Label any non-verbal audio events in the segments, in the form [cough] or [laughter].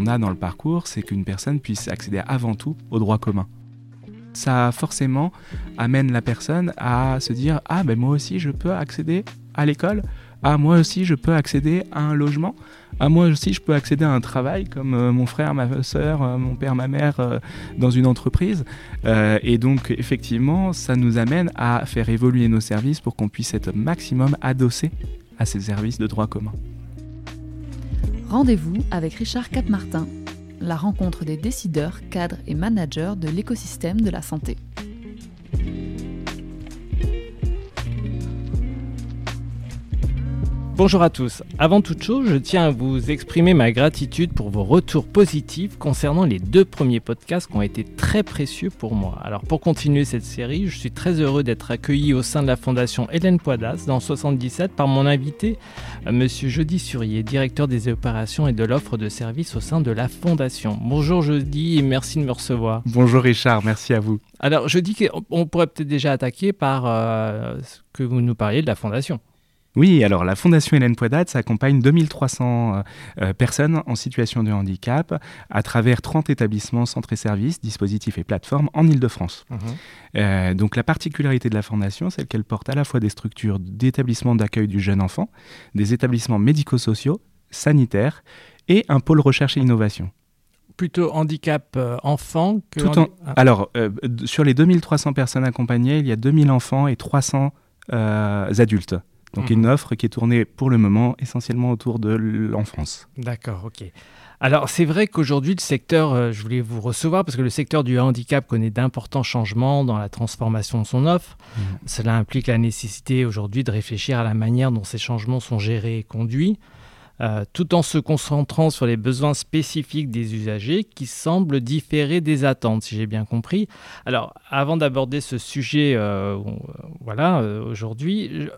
qu'on a dans le parcours, c'est qu'une personne puisse accéder avant tout au droit commun. Ça forcément amène la personne à se dire ah ben moi aussi je peux accéder à l'école, ah moi aussi je peux accéder à un logement, ah moi aussi je peux accéder à un travail comme euh, mon frère, ma soeur, euh, mon père, ma mère euh, dans une entreprise. et donc effectivement ça nous amène à faire évoluer nos services pour qu'on puisse être maximum adossé à ces services de droit commun. Rendez-vous avec Richard Capmartin, la rencontre des décideurs, cadres et managers de l'écosystème de la santé. Bonjour à tous. Avant toute chose, je tiens à vous exprimer ma gratitude pour vos retours positifs concernant les deux premiers podcasts qui ont été très précieux pour moi. Alors pour continuer cette série, je suis très heureux d'être accueilli au sein de la fondation Hélène Poidas dans 77 par mon invité, euh, monsieur Jody Surier, directeur des opérations et de l'offre de services au sein de la fondation. Bonjour Jody et merci de me recevoir. Bonjour Richard, merci à vous. Alors je dis qu'on pourrait peut-être déjà attaquer par euh, que vous nous parliez de la fondation. Oui, alors la Fondation Hélène Poidat accompagne 2300 euh, euh, personnes en situation de handicap à travers 30 établissements, centres et services, dispositifs et plateformes en Ile-de-France. Mhm. Euh, donc la particularité de la Fondation, c'est qu'elle porte à la fois des structures d'établissements d'accueil du jeune enfant, des établissements médico-sociaux, sanitaires et un pôle recherche et innovation plutôt handicap enfant que... Ah. Alors, sur les 2300 personnes accompagnées, il y a 2000 enfants et 300 adultes. Donc une mhm. offre qui est tournée pour le moment essentiellement autour de l'enfance. D'accord, ok. Alors c'est vrai qu'aujourd'hui le secteur, euh, je voulais vous recevoir parce que le secteur du handicap connaît d'importants changements dans la transformation de son offre. Mhm. Cela implique la nécessité aujourd'hui de réfléchir à la manière dont ces changements sont gérés et conduits. Euh, tout en se concentrant sur les besoins spécifiques des usagers qui semblent différer des attentes, si j'ai bien compris. Alors, avant d'aborder ce sujet, euh, voilà, aujourd'hui,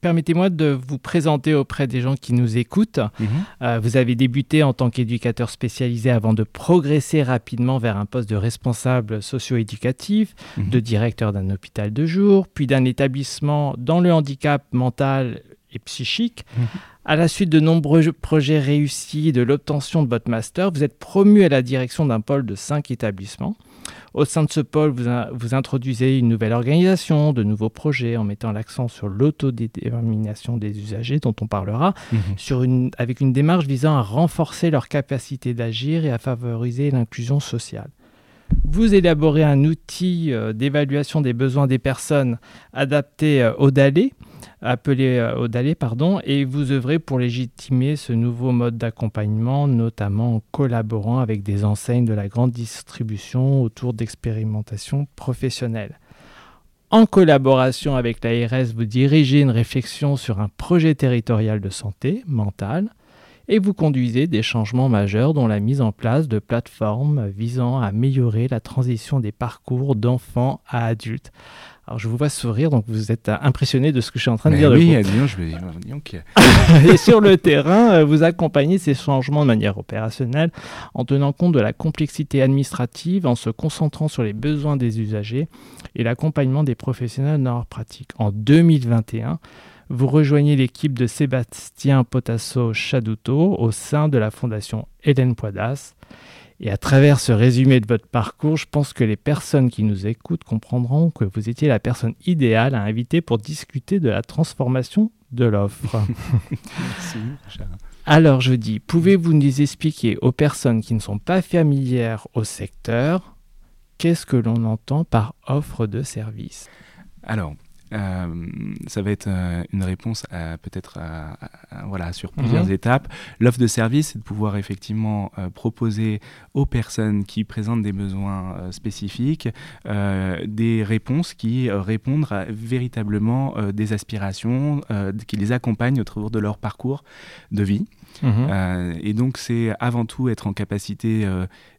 permettez-moi de vous présenter auprès des gens qui nous écoutent. Mhm. Euh, vous avez débuté en tant qu'éducateur spécialisé avant de progresser rapidement vers un poste de responsable socio-éducatif, mhm. de directeur d'un hôpital de jour, puis d'un établissement dans le handicap mental et psychique. Mhm. À la suite de nombreux projets réussis et de l'obtention de votre master, vous êtes promu à la direction d'un pôle de cinq établissements. Au sein de ce pôle, vous, introduisez une nouvelle organisation, de nouveaux projets en mettant l'accent sur l'autodétermination des usagers, dont on parlera, mhm. avec une démarche visant à renforcer leur capacité d'agir et à favoriser l'inclusion sociale. Vous élaborez un outil euh, d'évaluation des besoins des personnes adapté euh, au DALE, appelé euh, au DALE, pardon, et vous œuvrez pour légitimer ce nouveau mode d'accompagnement, notamment en collaborant avec des enseignes de la grande distribution autour d'expérimentations professionnelles. En collaboration avec l'ARS, vous dirigez une réflexion sur un projet territorial de santé mentale et vous conduisez des changements majeurs dont la mise en place de plateformes visant à améliorer la transition des parcours d'enfants à adultes. Alors je vous vois sourire, donc vous êtes impressionné de ce que je suis en train de dire. Oui, disons, je vais dire. [laughs] Et sur le terrain, euh, vous accompagnez ces changements de manière opérationnelle en tenant compte de la complexité administrative, en se concentrant sur les besoins des usagers et l'accompagnement des professionnels dans leur pratique. En 2021, vous rejoignez l'équipe de Sébastien Potasso-Chaduto au sein de la fondation Hélène Poidas. Et à travers ce résumé de votre parcours, je pense que les personnes qui nous écoutent comprendront que vous étiez la personne idéale à inviter pour discuter de la transformation de l'offre. [laughs] Merci. Alors je dis, pouvez-vous nous expliquer aux personnes qui ne sont pas familières au secteur, qu'est-ce que l'on entend par offre de service? Alors, euh, ça va être euh, une réponse peut-être voilà, sur plusieurs mhm. étapes. L'offre de service, c'est de pouvoir effectivement euh, proposer aux personnes qui présentent des besoins spécifiques des réponses qui répondent à véritablement des aspirations, qui les accompagnent autour de leur parcours de vie. Mhm. et donc, c'est avant tout être en capacité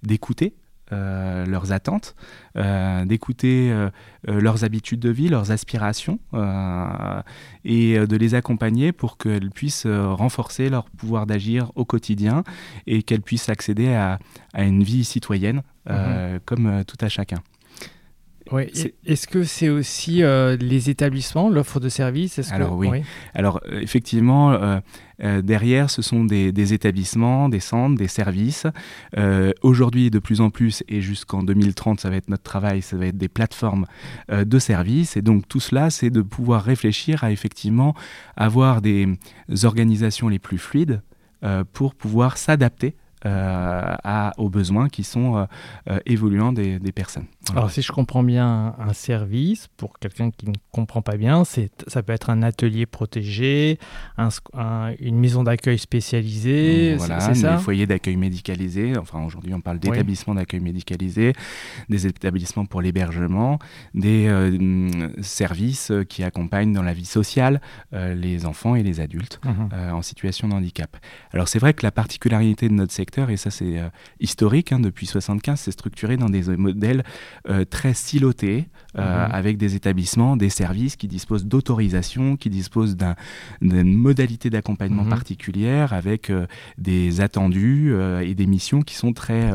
d'écouter euh, leurs attentes, euh, d'écouter euh, leurs habitudes de vie, leurs aspirations, et de les accompagner pour qu'elles puissent renforcer leur pouvoir d'agir au quotidien et qu'elles puissent accéder à, une vie citoyenne mhm. comme tout à chacun. Oui. Est-ce que c'est aussi euh, les établissements, l'offre de services Alors oui. Alors effectivement, derrière, ce sont des, établissements, des centres, des services. Aujourd'hui, de plus en plus, et jusqu'en 2030, ça va être notre travail, ça va être des plateformes de services. Et donc tout cela, c'est de pouvoir réfléchir à effectivement avoir des organisations les plus fluides pour pouvoir s'adapter euh, à, aux besoins qui sont euh, euh, évoluants des, personnes. Alors si je comprends bien un service, pour quelqu'un qui ne comprend pas bien, ça peut être un atelier protégé, une maison d'accueil spécialisée, voilà, c'est ça des foyers d'accueil médicalisé, enfin aujourd'hui on parle d'établissements d'accueil médicalisé, des établissements pour l'hébergement, des services qui accompagnent dans la vie sociale les enfants et les adultes mhm. en situation de handicap. Alors c'est vrai que la particularité de notre secteur, et ça c'est euh, historique, hein, depuis 75, c'est structuré dans des modèles euh, très silotés, euh, mhm. avec des établissements, des services qui disposent d'autorisation, qui disposent d'une modalité d'accompagnement mhm. particulière, avec des attendus et des missions qui sont très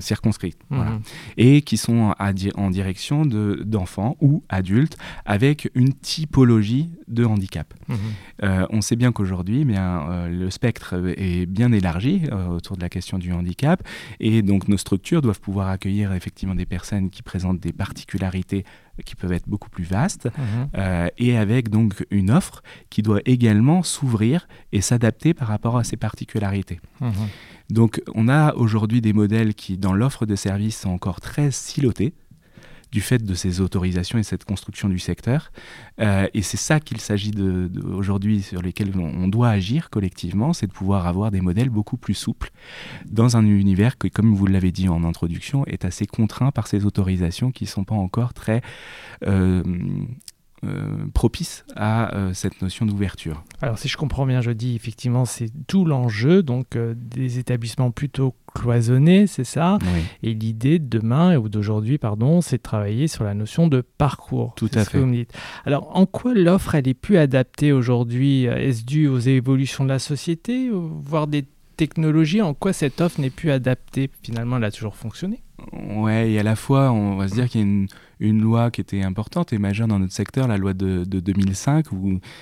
circonscrites, mhm. et qui sont en direction d'enfants ou adultes avec une typologie de handicap. on sait bien qu'aujourd'hui, le spectre est bien élargi euh, autour de la question du handicap. Et donc nos structures doivent pouvoir accueillir effectivement des personnes qui présentent des particularités qui peuvent être beaucoup plus vastes, mhm. euh, et avec donc une offre qui doit également s'ouvrir et s'adapter par rapport à ces particularités. Mhm. Donc on a aujourd'hui des modèles qui, dans l'offre de services, sont encore très silotés du fait de ces autorisations et cette construction du secteur. Euh, et c'est ça qu'il s'agit de, aujourd'hui sur lesquels on, doit agir collectivement, c'est de pouvoir avoir des modèles beaucoup plus souples dans un univers qui, comme vous l'avez dit en introduction, est assez contraint par ces autorisations qui ne sont pas encore très euh, propice à euh, cette notion d'ouverture. Alors si je comprends bien, je dis effectivement c'est tout l'enjeu, donc euh, des établissements plutôt cloisonnés, c'est ça? Et l'idée de demain ou d'aujourd'hui, pardon, c'est de travailler sur la notion de parcours. Tout à fait. vous me dites. Alors en quoi l'offre elle est plus adaptée aujourd'hui? Est-ce dû aux évolutions de la société, voire des technologies? En quoi cette offre n'est plus adaptée? Finalement, elle a toujours fonctionné Ouais, et à la fois, on va se dire qu'il y a une, une, loi qui était importante et majeure dans notre secteur, la loi de, 2005,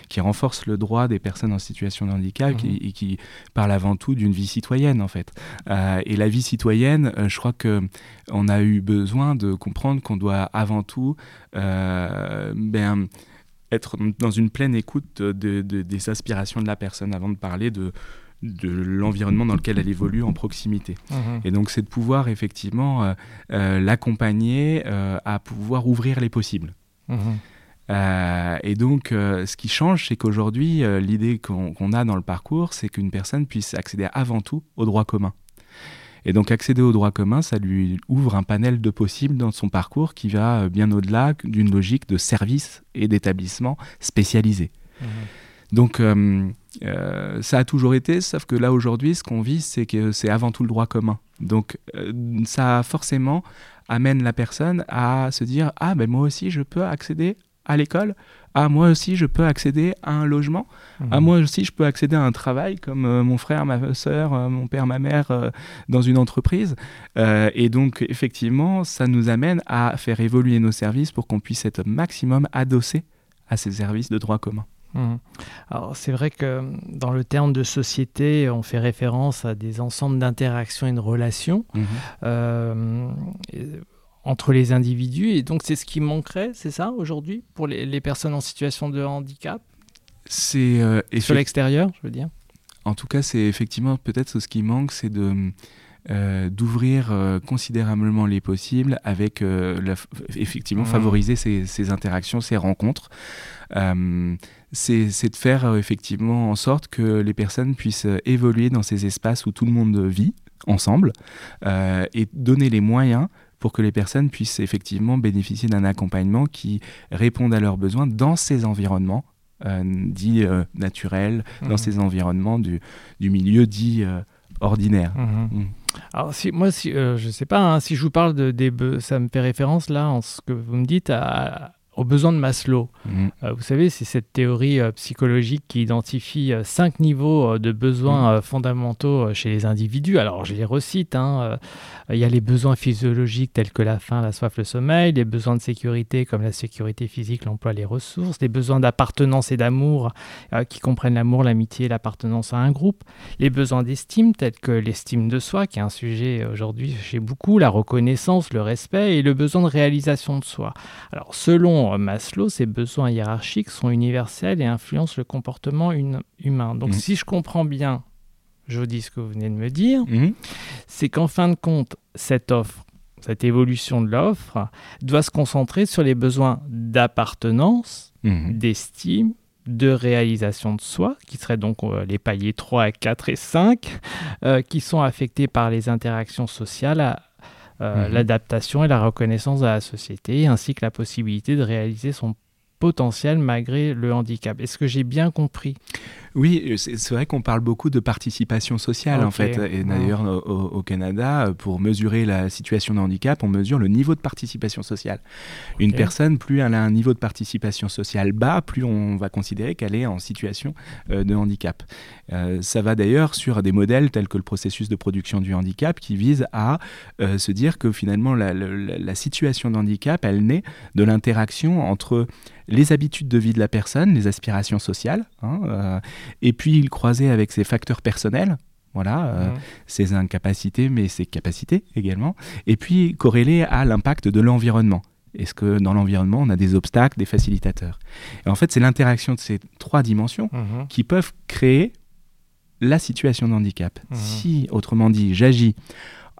qui renforce le droit des personnes en situation de handicap mhm. et qui parle avant tout d'une vie citoyenne, en fait. Euh, et la vie citoyenne, euh, je crois que on a eu besoin de comprendre qu'on doit avant tout euh, ben, être dans une pleine écoute des aspirations de la personne avant de parler de de l'environnement dans lequel elle évolue en proximité. Mhm. Et donc c'est de pouvoir effectivement euh, euh, l'accompagner euh, à pouvoir ouvrir les possibles. Mhm. et donc, ce qui change, c'est qu'aujourd'hui, l'idée qu'on a dans le parcours, c'est qu'une personne puisse accéder avant tout au droit commun. Et donc, accéder au droit commun, ça lui ouvre un panel de possibles dans son parcours qui va bien au-delà d'une logique de service et d'établissement spécialisé. Mhm. Donc, euh, euh, ça a toujours été, sauf que là aujourd'hui, ce qu'on vit, c'est que c'est avant tout le droit commun. Donc, euh, ça forcément amène la personne à se dire ah ben moi aussi je peux accéder à l'école, ah moi aussi je peux accéder à un logement, ah mhm. moi aussi je peux accéder à un travail comme mon frère, ma soeur, mon père, ma mère dans une entreprise. et donc effectivement, ça nous amène à faire évoluer nos services pour qu'on puisse être maximum adossé à ces services de droit commun. Mmh. Alors c'est vrai que dans le terme de société, on fait référence à des ensembles d'interactions et de relations mmh. euh, entre les individus, et donc c'est ce qui manquerait, c'est ça aujourd'hui, pour les, personnes en situation de handicap? C'est euh, sur l'extérieur, je veux dire. En tout cas, c'est effectivement peut-être ce qui manque, c'est de euh, d'ouvrir considérablement les possibles avec effectivement mmh. favoriser ces, ces, interactions, ces rencontres c'est de faire euh, effectivement en sorte que les personnes puissent euh, évoluer dans ces espaces où tout le monde vit ensemble euh, et donner les moyens pour que les personnes puissent effectivement bénéficier d'un accompagnement qui réponde à leurs besoins dans ces environnements dits naturels, dans mmh. ces environnements du, du milieu dit ordinaire. Mmh. Mmh. Alors si, moi, si, je ne sais pas, hein, si je vous parle de, des... Ça me fait référence là, en ce que vous me dites, à aux besoins de Maslow. Mhm. Euh, vous savez, c'est cette théorie euh, psychologique qui identifie euh, cinq niveaux de besoins mhm. fondamentaux chez les individus. Alors, je les recite. Hein, il y a les besoins physiologiques tels que la faim, la soif, le sommeil, les besoins de sécurité comme la sécurité physique, l'emploi, les ressources, les besoins d'appartenance et d'amour qui comprennent l'amour, l'amitié, l'appartenance à un groupe, les besoins d'estime tels que l'estime de soi, qui est un sujet aujourd'hui chez beaucoup, la reconnaissance, le respect et le besoin de réalisation de soi. Alors, selon Maslow, ces besoins hiérarchiques sont universels et influencent le comportement humain. Donc, mhm. si je comprends bien, je vous dis ce que vous venez de me dire, mhm. c'est qu'en fin de compte, cette offre, cette évolution de l'offre, doit se concentrer sur les besoins d'appartenance, mhm. d'estime, de réalisation de soi, qui seraient donc euh, les paliers 3, 4 et 5, euh, qui sont affectés par les interactions sociales à, euh, mhm. l'adaptation et la reconnaissance de la société, ainsi que la possibilité de réaliser son potentiel malgré le handicap. Est-ce que j'ai bien compris? Oui, euh, c'est vrai qu'on parle beaucoup de participation sociale en fait. Et d'ailleurs au, Canada, euh, pour mesurer la situation de handicap, on mesure le niveau de participation sociale. Une personne, plus elle a un niveau de participation sociale bas, plus on va considérer qu'elle est en situation euh, de handicap. ça va d'ailleurs sur des modèles tels que le processus de production du handicap qui vise à se dire que finalement la, la situation de handicap, elle naît de l'interaction entre les habitudes de vie de la personne, les aspirations sociales, hein, et puis il croisait avec ses facteurs personnels, voilà, euh, mmh. ses incapacités, mais ses capacités également, et puis corrélé à l'impact de l'environnement. Est-ce que dans l'environnement, on a des obstacles, des facilitateurs? Et en fait, c'est l'interaction de ces trois dimensions mmh. qui peuvent créer la situation de handicap. Mmh. Si, autrement dit, j'agis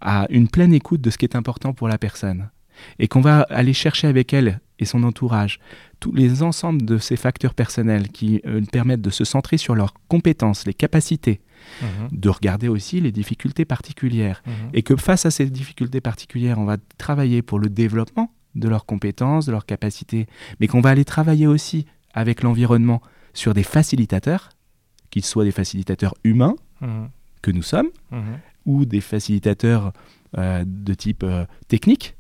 à une pleine écoute de ce qui est important pour la personne, et qu'on va aller chercher avec elle et son entourage tous les ensembles de ces facteurs personnels qui euh, permettent de se centrer sur leurs compétences, les capacités, mhm. de regarder aussi les difficultés particulières. Mhm. Et que face à ces difficultés particulières, on va travailler pour le développement de leurs compétences, de leurs capacités, mais qu'on va aller travailler aussi avec l'environnement sur des facilitateurs, qu'ils soient des facilitateurs humains, mhm. que nous sommes, ou des facilitateurs euh, de type euh, technique,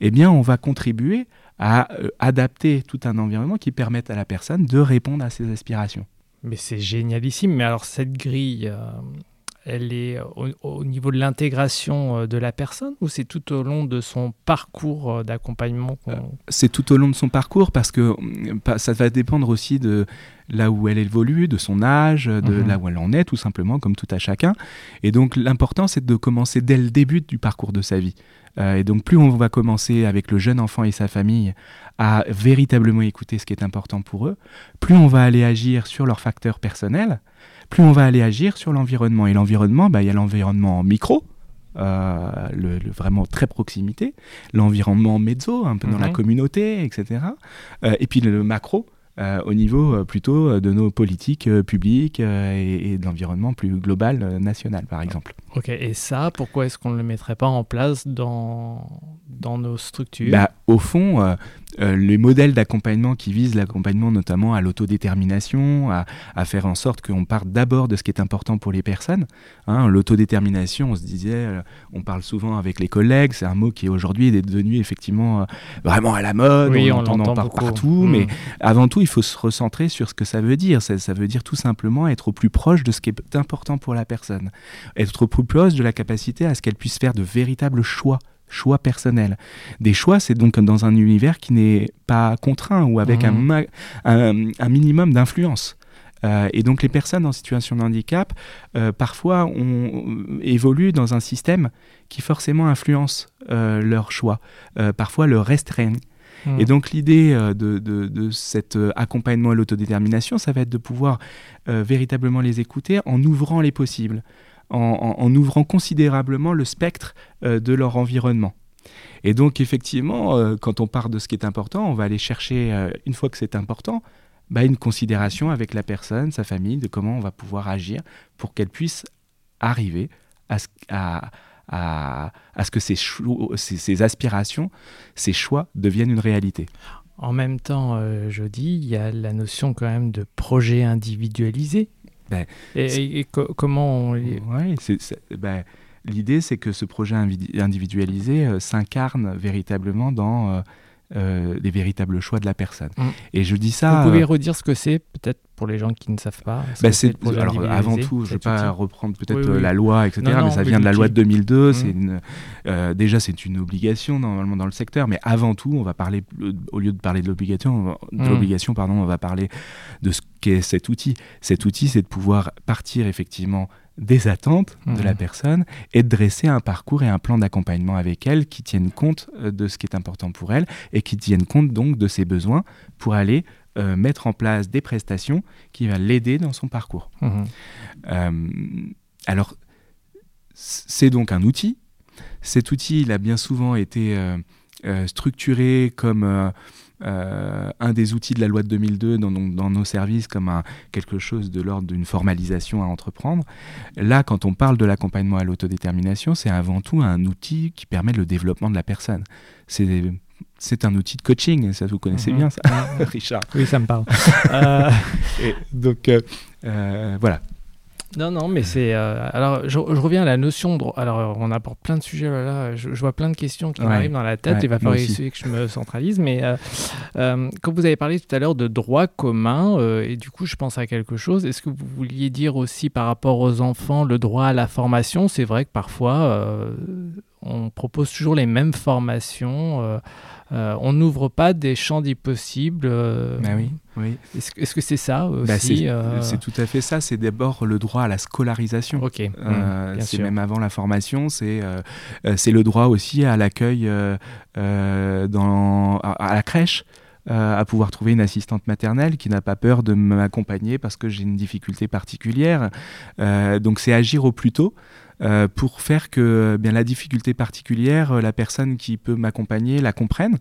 eh bien, on va contribuer à euh, adapter tout un environnement qui permette à la personne de répondre à ses aspirations. Mais c'est génialissime. Mais alors cette grille, euh, elle est au, niveau de l'intégration euh, de la personne ou c'est tout au long de son parcours d'accompagnement C'est tout au long de son parcours parce que ça va dépendre aussi de là où elle évolue, de son âge, de mhm. là où elle en est, tout simplement, comme tout à chacun. Et donc l'important, c'est de commencer dès le début du parcours de sa vie. Euh, et donc plus on va commencer avec le jeune enfant et sa famille à véritablement écouter ce qui est important pour eux, plus on va aller agir sur leurs facteurs personnels, plus on va aller agir sur l'environnement. Et l'environnement, bah, il y a l'environnement micro, euh, le, vraiment très proximité, l'environnement mezzo, un peu dans la mhm. communauté, etc. Euh, et puis le macro, au niveau euh, plutôt euh, de nos politiques publiques et, de l'environnement plus global national, par exemple. Ok, et ça, pourquoi est-ce qu'on ne le mettrait pas en place dans, dans nos structures? Bah, Au fond, les modèles d'accompagnement qui visent l'accompagnement notamment à l'autodétermination, à, à, faire en sorte qu'on parte d'abord de ce qui est important pour les personnes. Hein, l'autodétermination, on se disait, on parle souvent avec les collègues, c'est un mot qui aujourd'hui est devenu effectivement vraiment à la mode, on, on l'entend partout, mais hmm. avant tout, il faut se recentrer sur ce que ça veut dire. Ça, veut dire tout simplement être au plus proche de ce qui est important pour la personne. Être au plus proche de la capacité à ce qu'elle puisse faire de véritables choix choix personnels. Des choix, c'est donc dans un univers qui n'est pas contraint ou avec un, mmh. un, minimum d'influence. Euh, et donc les personnes en situation de handicap, euh, parfois, on, évoluent dans un système qui forcément influence euh, leurs choix, parfois le restreignent. Et donc l'idée euh, de, cet euh, accompagnement à l'autodétermination, ça va être de pouvoir euh, véritablement les écouter en ouvrant les possibles, en, ouvrant considérablement le spectre de leur environnement. Et donc effectivement, quand on part de ce qui est important, on va aller chercher, une fois que c'est important, bah, une considération avec la personne, sa famille, de comment on va pouvoir agir pour qu'elle puisse arriver à, à, ce que ces, aspirations, ces choix deviennent une réalité. En même temps, euh, je dis, il y a la notion quand même de projet individualisé. Ben, et, comment on... Ben, l'idée, c'est que ce projet individualisé euh, s'incarne véritablement dans euh, des véritables choix de la personne. Mm. Et je dis ça. Vous pouvez redire ce que c'est, peut-être pour les gens qui ne savent pas bah c'est alors avant tout je ne vais pas reprendre peut-être la loi etc mais ça vient de la loi de 2002 c'est mmh. une déjà c'est une obligation normalement dans le secteur mais avant tout on va parler au lieu de parler de l'obligation de mmh. l'obligation pardon on va parler de ce qu'est cet outil cet outil c'est de pouvoir partir effectivement des attentes de la mmh. personne et de dresser un parcours et un plan d'accompagnement avec elle qui tiennent compte de ce qui est important pour elle et qui tiennent compte donc de ses besoins pour aller euh, mettre en place des prestations qui va l'aider dans son parcours. Mhm. Euh, alors, c'est donc un outil. Cet outil, il a bien souvent été euh, structuré comme un des outils de la loi de 2002 dans, dans nos services comme un, quelque chose de l'ordre d'une formalisation à entreprendre. Là, quand on parle de l'accompagnement à l'autodétermination, c'est avant tout un outil qui permet le développement de la personne. C'est c'est un outil de coaching, ça vous connaissez mhm. bien ça, [laughs] Richard Oui, ça me parle. [laughs] Euh, donc euh, euh, voilà. Non, non, mais c'est. alors, je, reviens à la notion de. Alors, on apporte plein de sujets. Là, je, vois plein de questions qui m'arrivent dans la tête. il va falloir essayer que je me centralise. Mais quand vous avez parlé tout à l'heure de droit commun, et du coup, je pense à quelque chose. Est-ce que vous vouliez dire aussi par rapport aux enfants le droit à la formation? C'est vrai que parfois, on propose toujours les mêmes formations. Euh, on n'ouvre pas des champs d'impossibles. Euh, bah oui, oui. Est-ce, que c'est ça bah, aussi euh c'est, tout à fait ça. C'est d'abord le droit à la scolarisation. Ok. Mmh, c'est même avant la formation. C'est c'est le droit aussi à l'accueil dans à, la crèche. à pouvoir trouver une assistante maternelle qui n'a pas peur de m'accompagner parce que j'ai une difficulté particulière. donc c'est agir au plus tôt. Euh, pour faire que bien la difficulté particulière, euh, la personne qui peut m'accompagner la comprenne,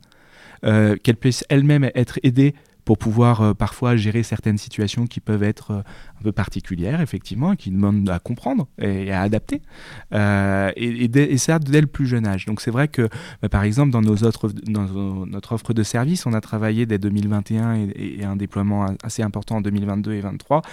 euh, qu'elle puisse elle-même être aidée pour pouvoir parfois gérer certaines situations qui peuvent être un peu particulières, effectivement, qui demandent à comprendre et, à adapter. et, ça dès le plus jeune âge. Donc c'est vrai que, bah, par exemple, dans, nos autres, dans notre offre de service, on a travaillé dès 2021 et, et un déploiement assez important en 2022 et 2023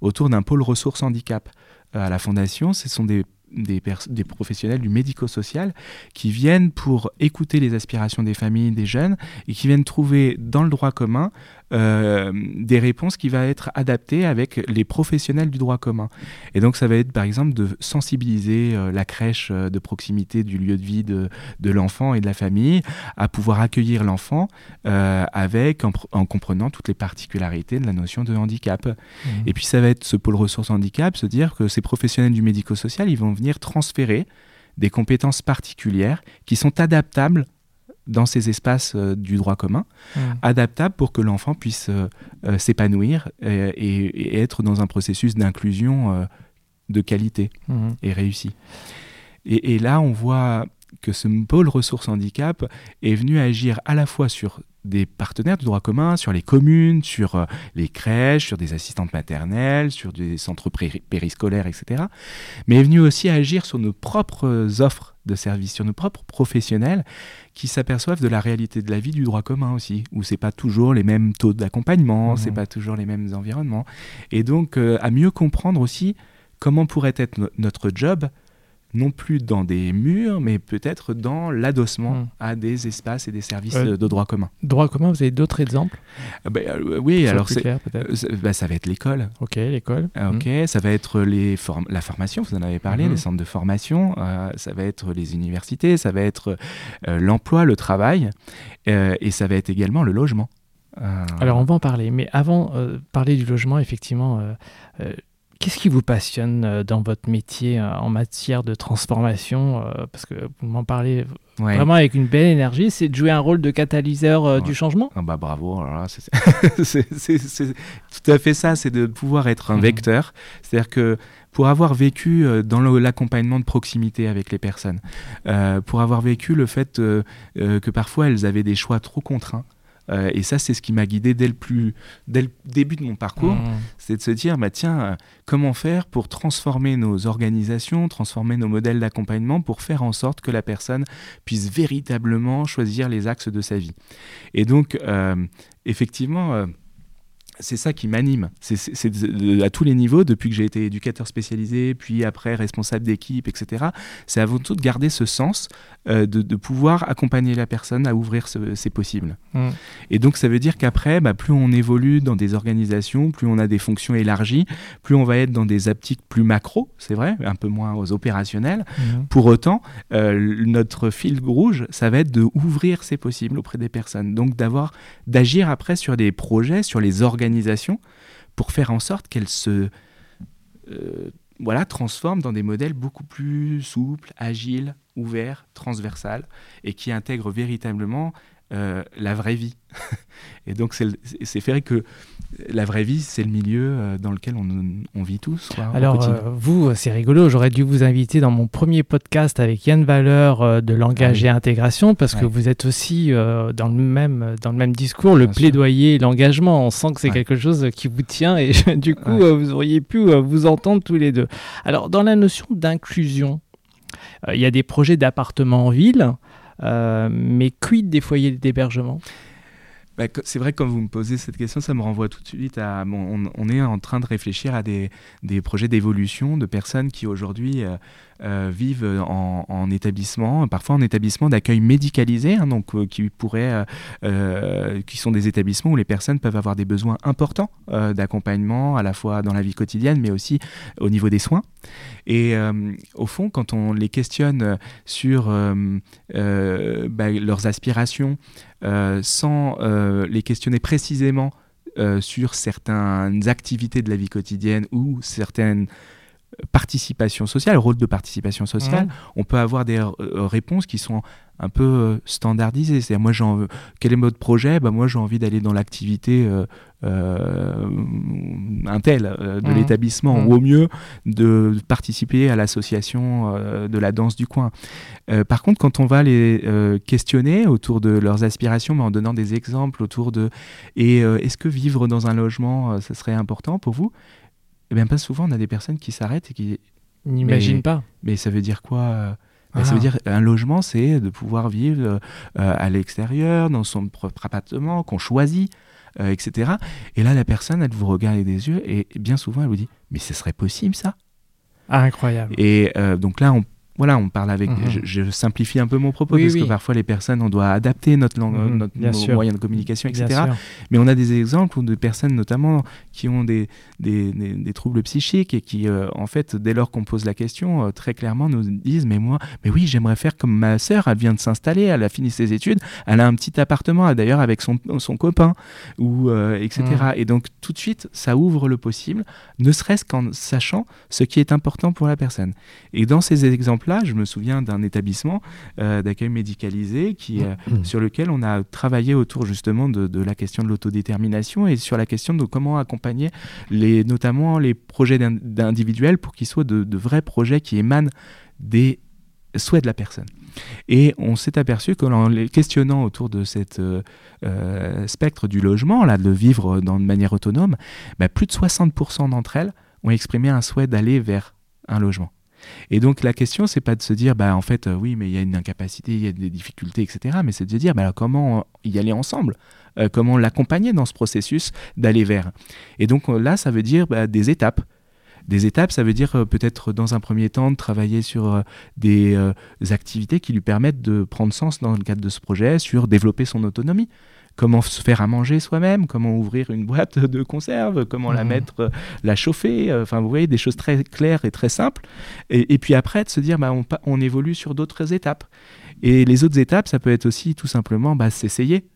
autour d'un pôle ressources handicap à la Fondation. Ce sont des des, professionnels du médico-social qui viennent pour écouter les aspirations des familles, des jeunes, et qui viennent trouver dans le droit commun euh, des réponses qui vont être adaptées avec les professionnels du droit commun. Et donc ça va être par exemple de sensibiliser euh, la crèche euh, de proximité du lieu de vie de, de l'enfant et de la famille à pouvoir accueillir l'enfant avec en, comprenant toutes les particularités de la notion de handicap. Mmh. Et puis ça va être ce pôle ressources handicap, se dire que ces professionnels du médico-social, ils vont venir transférer des compétences particulières qui sont adaptables dans ces espaces euh, du droit commun, mmh. adaptables pour que l'enfant puisse euh, euh, s'épanouir et, être dans un processus d'inclusion de qualité mmh. et réussi. Et, et, là, on voit que ce pôle ressources handicap est venu agir à la fois sur des partenaires du droit commun, sur les communes, sur les crèches, sur des assistantes maternelles, sur des centres périscolaires, etc. Mais est venu aussi agir sur nos propres offres de services, sur nos propres professionnels qui s'aperçoivent de la réalité de la vie du droit commun aussi, où c'est pas toujours les mêmes taux d'accompagnement, c'est mmh. pas toujours les mêmes environnements. Et donc, euh, à mieux comprendre aussi comment pourrait être notre job non plus dans des murs, mais peut-être dans l'adossement hmm. à des espaces et des services euh, de droit commun. Droit commun, vous avez d'autres exemples ah ben, euh, Oui, alors c'est, euh, bah, ça va être l'école. Ok, l'école. Ah, ok, hmm. ça va être les la formation, vous en avez parlé, hmm. les centres de formation, ça va être les universités, ça va être l'emploi, le travail, et ça va être également le logement. Alors on va en parler, mais avant de parler du logement, effectivement, Qu'est-ce qui vous passionne euh, dans votre métier euh, en matière de transformation euh, Parce que vous m'en parlez vraiment avec une belle énergie. C'est de jouer un rôle de catalyseur du changement? Ah bah Bravo, [laughs] c'est tout à fait ça, c'est de pouvoir être un mhm. vecteur. C'est-à-dire que pour avoir vécu dans l'accompagnement de proximité avec les personnes, pour avoir vécu le fait que parfois elles avaient des choix trop contraints, euh, et ça, c'est ce qui m'a guidé dès le, plus, dès le début de mon parcours. Mmh. C'est de se dire, bah, tiens, euh, comment faire pour transformer nos organisations, transformer nos modèles d'accompagnement pour faire en sorte que la personne puisse véritablement choisir les axes de sa vie. Et donc, euh, effectivement, c'est ça qui m'anime. C'est à tous les niveaux, depuis que j'ai été éducateur spécialisé, puis après responsable d'équipe, etc. C'est avant tout de garder ce sens euh, de, pouvoir accompagner la personne à ouvrir ses possibles. Mmh. Et donc ça veut dire qu'après, bah, plus on évolue dans des organisations, plus on a des fonctions élargies, plus on va être dans des optiques plus macro, c'est vrai, un peu moins aux opérationnels. Mmh. Pour autant, euh, notre fil rouge, ça va être de ouvrir ses possibles auprès des personnes. Donc d'avoir, d'agir après sur des projets, sur les organisations pour faire en sorte qu'elle se euh, voilà, transforme dans des modèles beaucoup plus souples, agiles, ouverts, transversales, et qui intègrent véritablement euh, la vraie vie. [laughs] et donc c'est vrai que la vraie vie, c'est le milieu euh, dans lequel on, vit tous. Alors euh, vous, c'est rigolo, j'aurais dû vous inviter dans mon premier podcast avec Yann Valeur de langage ah et intégration, parce que vous êtes aussi dans, le même, dans le même discours, le plaidoyer, l'engagement. On sent que c'est quelque chose qui vous tient et [laughs] du coup, vous auriez pu vous entendre tous les deux. Alors dans la notion d'inclusion, il y a des projets d'appartements en ville. Euh, mais quid des foyers d'hébergement? Bah, c'est vrai que quand vous me posez cette question, ça me renvoie tout de suite à. Bon, on, est en train de réfléchir à des, des projets d'évolution de personnes qui aujourd'hui euh, euh, vivent en, établissement, parfois en établissement d'accueil médicalisé, hein, donc euh, qui pourraient, qui sont des établissements où les personnes peuvent avoir des besoins importants d'accompagnement, à la fois dans la vie quotidienne, mais aussi au niveau des soins. Et au fond, quand on les questionne sur bah, leurs aspirations, sans les questionner précisément sur certaines activités de la vie quotidienne ou certaines participation sociale, rôle de participation sociale, on peut avoir des euh, réponses qui sont un peu euh, standardisées. C'est-à-dire, moi, j'en, quel est votre projet? Bah, Moi, j'ai envie d'aller dans l'activité euh, euh un tel de l'établissement, ou au mieux de participer à l'association de la danse du coin. par contre, quand on va les questionner autour de leurs aspirations, mais en donnant des exemples autour de et est-ce que vivre dans un logement, ça serait important pour vous? Eh bien, pas souvent, on a des personnes qui s'arrêtent et qui. N'imaginent pas. Mais ça veut dire quoi euh, Ça veut ah. dire un logement, c'est de pouvoir vivre euh, à l'extérieur, dans son propre appartement, qu'on choisit, euh, etc. Et là, la personne, elle vous regarde des yeux et bien souvent, elle vous dit Mais ce serait possible, ça? Ah, Incroyable. Et donc là, on voilà, on parle avec. Mhm. je, simplifie un peu mon propos parce que parfois les personnes, on doit adapter notre langue, mhm, notre moyen de communication, etc. Mais on a des exemples de personnes, notamment, qui ont des, des, des, troubles psychiques et qui, euh, en fait, dès lors qu'on pose la question, euh, très clairement nous disent Mais moi, mais oui, j'aimerais faire comme ma sœur, elle vient de s'installer, elle a fini ses études, elle a un petit appartement, d'ailleurs, avec son, son copain, ou, euh, etc. Mhm. Et donc, tout de suite, ça ouvre le possible, ne serait-ce qu'en sachant ce qui est important pour la personne. Et dans ces exemples, là, je me souviens d'un établissement euh, d'accueil médicalisé qui, euh, mmh. sur lequel on a travaillé autour justement de, la question de l'autodétermination et sur la question de comment accompagner les, notamment les projets d'individuels pour qu'ils soient de, vrais projets qui émanent des souhaits de la personne. Et on s'est aperçu qu'en les questionnant autour de cet euh, spectre du logement, là, de vivre dans, de manière autonome, bah, plus de 60% d'entre elles ont exprimé un souhait d'aller vers un logement. Et donc la question, c'est pas de se dire, bah en fait, euh, oui, mais il y a une incapacité, il y a des difficultés, etc. Mais c'est de se dire, bah, comment y aller ensemble euh, Comment l'accompagner dans ce processus d'aller vers Et donc euh, là, ça veut dire bah, des étapes. Des étapes, ça veut dire peut-être dans un premier temps de travailler sur des activités qui lui permettent de prendre sens dans le cadre de ce projet, sur développer son autonomie comment se faire à manger soi-même, comment ouvrir une boîte de conserve, comment la mmh. mettre, euh, la chauffer, euh, enfin vous voyez, des choses très claires et très simples. Et, puis après, de se dire, bah, on, évolue sur d'autres étapes. Et les autres étapes, ça peut être aussi tout simplement bah, s'essayer,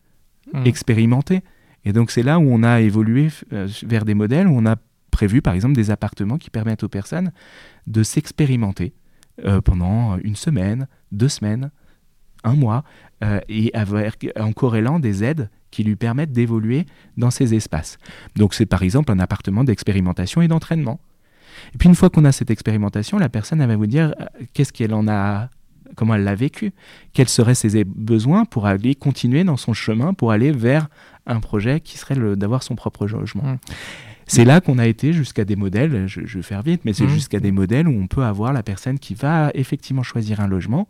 mmh. expérimenter. Et donc c'est là où on a évolué euh, vers des modèles, où on a prévu par exemple des appartements qui permettent aux personnes de s'expérimenter pendant une semaine, deux semaines, un mois, euh, et en corrélant des aides qui lui permettent d'évoluer dans ces espaces. Donc c'est par exemple un appartement d'expérimentation et d'entraînement. Et puis une fois qu'on a cette expérimentation, la personne va vous dire euh, qu'est-ce qu'elle en a, comment elle l'a vécu, quels seraient ses besoins pour aller continuer dans son chemin, pour aller vers un projet qui serait d'avoir son propre logement? Mmh C'est là qu'on a été jusqu'à des modèles, je, vais faire vite, mais c'est mmh. jusqu'à des modèles où on peut avoir la personne qui va effectivement choisir un logement,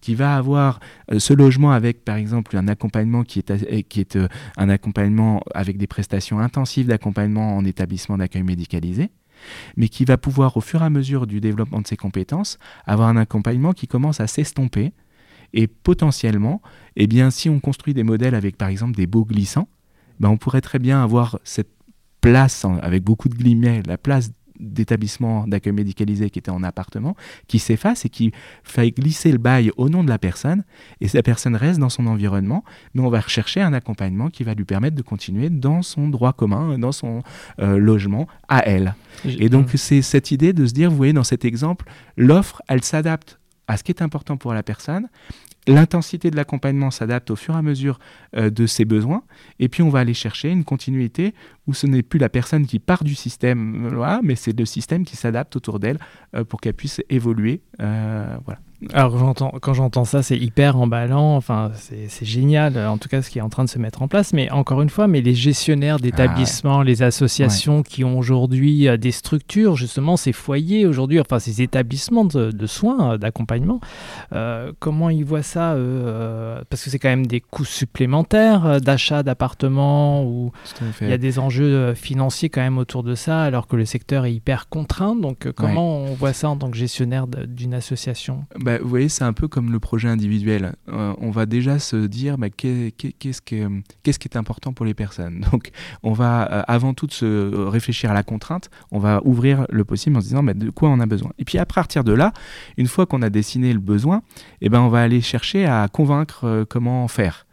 qui va avoir euh, ce logement avec par exemple un accompagnement qui est, qui est un accompagnement avec des prestations intensives d'accompagnement en établissement d'accueil médicalisé mais qui va pouvoir, au fur et à mesure du développement de ses compétences, avoir un accompagnement qui commence à s'estomper. Et potentiellement, eh bien, si on construit des modèles avec, par exemple, des baux glissants, ben, on pourrait très bien avoir cette place, avec beaucoup de guillemets, la place d'établissement d'accueil médicalisé qui était en appartement, qui s'efface et qui fait glisser le bail au nom de la personne, et la personne reste dans son environnement, mais on va rechercher un accompagnement qui va lui permettre de continuer dans son droit commun, dans son euh, logement, à elle. Et donc c'est cette idée de se dire, vous voyez, dans cet exemple, l'offre, elle s'adapte à ce qui est important pour la personne, L'intensité de l'accompagnement s'adapte au fur et à mesure euh, de ses besoins, et puis on va aller chercher une continuité où ce n'est plus la personne qui part du système, voilà, mais c'est le système qui s'adapte autour d'elle euh, pour qu'elle puisse évoluer. Euh, voilà. Alors quand j'entends ça, c'est hyper emballant, enfin c'est génial, en tout cas ce qui est en train de se mettre en place. Mais encore une fois, mais les gestionnaires d'établissements, ah les associations qui ont aujourd'hui euh, des structures, justement ces foyers aujourd'hui, enfin ces établissements de, soins, euh, d'accompagnement, euh, comment ils voient ça Parce que c'est quand même des coûts supplémentaires d'achat d'appartements ou il y a des enjeux financiers quand même autour de ça, alors que le secteur est hyper contraint. Donc comment on voit ça en tant que gestionnaire d'une association? Bah, vous voyez, c'est un peu comme le projet individuel. Euh, on va déjà se dire bah, qu'est-ce qui est important pour les personnes? [laughs] Donc, on va euh, avant tout se réfléchir à la contrainte. On va ouvrir le possible en se disant bah, de quoi on a besoin? Et puis à partir de là, une fois qu'on a dessiné le besoin, eh ben, on va aller chercher à convaincre euh, comment faire.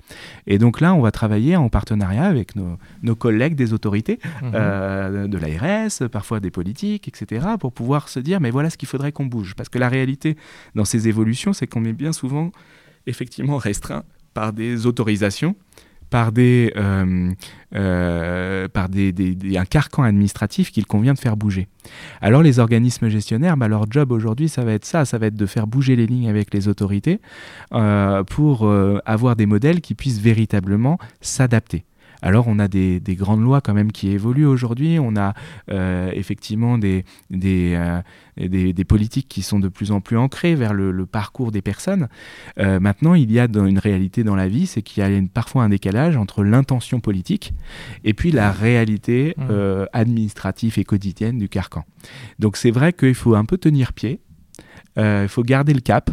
Et donc là, on va travailler en partenariat avec nos, collègues des autorités, mhm. euh, de l'ARS, parfois des politiques, etc., pour pouvoir se dire, mais voilà ce qu'il faudrait qu'on bouge. Parce que la réalité dans ces évolutions, c'est qu'on est bien souvent effectivement restreint par des autorisations par, des, euh, euh, des, un carcan administratif qu'il convient de faire bouger. Alors les organismes gestionnaires, bah, leur job aujourd'hui, ça va être ça, ça va être de faire bouger les lignes avec les autorités euh, pour avoir des modèles qui puissent véritablement s'adapter. Alors on a des, grandes lois quand même qui évoluent aujourd'hui, on a euh, effectivement des, euh, des, des, politiques qui sont de plus en plus ancrées vers le, parcours des personnes. Euh, maintenant, il y a dans une réalité dans la vie, c'est qu'il y a parfois un décalage entre l'intention politique et puis la réalité mmh. administrative et quotidienne du carcan. Donc c'est vrai qu'il faut un peu tenir pied, il faut garder le cap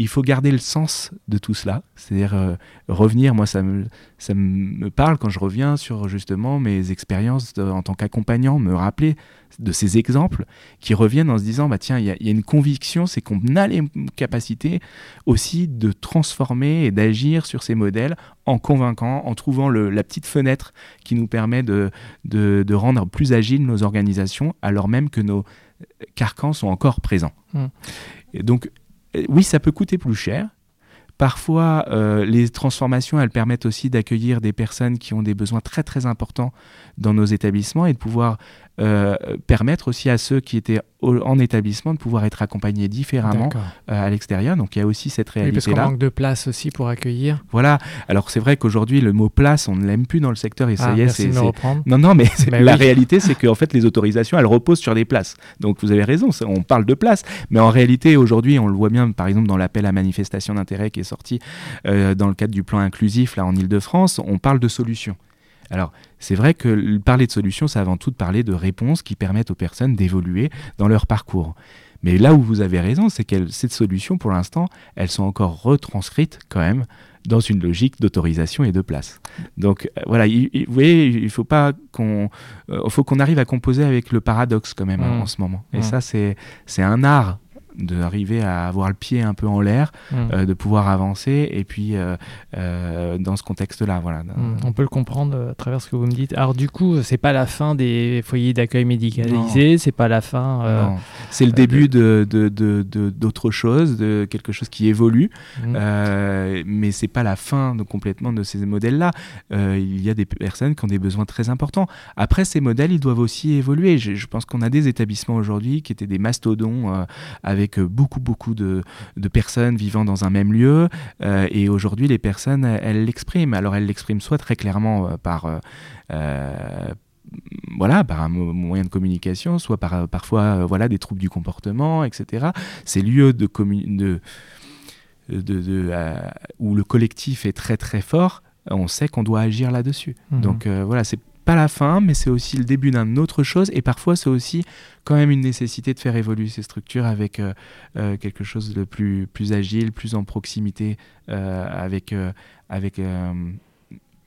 il faut garder le sens de tout cela, c'est-à-dire euh, revenir, moi ça me, ça me parle quand je reviens sur justement mes expériences en tant qu'accompagnant, me rappeler de ces exemples qui reviennent en se disant, bah tiens, il y, a une conviction, c'est qu'on a les capacités aussi de transformer et d'agir sur ces modèles en convaincant, en trouvant la petite fenêtre qui nous permet de, de, rendre plus agiles nos organisations, alors même que nos carcans sont encore présents. Mmh. Et donc oui, ça peut coûter plus cher. Parfois, euh, les transformations, elles permettent aussi d'accueillir des personnes qui ont des besoins très très importants dans nos établissements et de pouvoir euh, permettre aussi à ceux qui étaient en établissement de pouvoir être accompagnés différemment euh, à l'extérieur. Donc il y a aussi cette réalité-là. Oui, parce qu'on manque de place aussi pour accueillir. Voilà. Alors c'est vrai qu'aujourd'hui le mot place, on ne l'aime plus dans le secteur et ça ah, y est. c'est, Non, non, mais [laughs] [laughs] la réalité c'est qu'en fait les autorisations elles reposent sur des places. Donc vous avez raison, on parle de place, mais en réalité aujourd'hui on le voit bien par exemple dans l'appel à manifestation d'intérêt qui est sorti euh, dans le cadre du plan inclusif là en Ile-de-France, on parle de solutions. Alors, c'est vrai que parler de solutions, c'est avant tout de parler de réponses qui permettent aux personnes d'évoluer dans leur parcours. Mais là où vous avez raison, c'est que ces solutions, pour l'instant, elles sont encore retranscrites quand même dans une logique d'autorisation et de place. Donc euh, voilà, vous voyez, il faut pas qu'on, euh, faut qu'on arrive à composer avec le paradoxe quand même hein, mmh. en ce moment. Et mmh. ça, c'est c'est un art d'arriver à avoir le pied un peu en l'air, mm. euh, de pouvoir avancer, et puis euh, euh, dans ce contexte-là, voilà. Mm. On peut le comprendre à travers ce que vous me dites. Alors du coup, c'est pas la fin des foyers d'accueil médicalisés, c'est pas la fin. c'est le début de, d'autre de, chose, de quelque chose qui évolue, mm. mais c'est pas la fin de, complètement de ces modèles-là. il y a des personnes qui ont des besoins très importants. Après, ces modèles, ils doivent aussi évoluer. Je, je pense qu'on a des établissements aujourd'hui qui étaient des mastodons avec avec beaucoup, beaucoup de, personnes vivant dans un même lieu. Euh, et aujourd'hui, les personnes, elles l'expriment. Alors, elles l'expriment soit très clairement euh, par euh, voilà, par un moyen de communication, soit par parfois voilà des troubles du comportement, etc. Ces lieux de, de, de, où le collectif est très très fort, on sait qu'on doit agir là-dessus. Mhm. Donc voilà, c'est la fin, mais c'est aussi le début d'une autre chose. Et parfois, c'est aussi quand même une nécessité de faire évoluer ces structures avec euh, euh, quelque chose de plus, plus agile, plus en proximité euh, avec, avec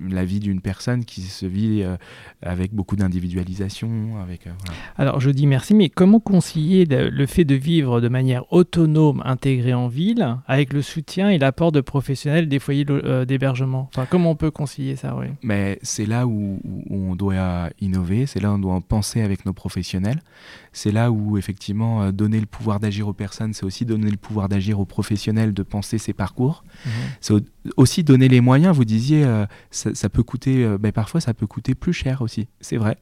la vie d'une personne qui se vit euh, avec beaucoup d'individualisation. Avec, euh, Alors je dis merci, mais comment concilier le fait de vivre de manière autonome, intégrée en ville, avec le soutien et l'apport de professionnels des foyers euh, d'hébergement? Enfin, Comment on peut concilier ça oui. Mais c'est là où, on doit innover, c'est là où on doit penser avec nos professionnels, c'est là où effectivement donner le pouvoir d'agir aux personnes, c'est aussi donner le pouvoir d'agir aux professionnels de penser ses parcours. Mmh. C'est aussi donner les moyens, vous disiez, ça, peut coûter, euh, ben, parfois ça peut coûter plus cher aussi, c'est vrai.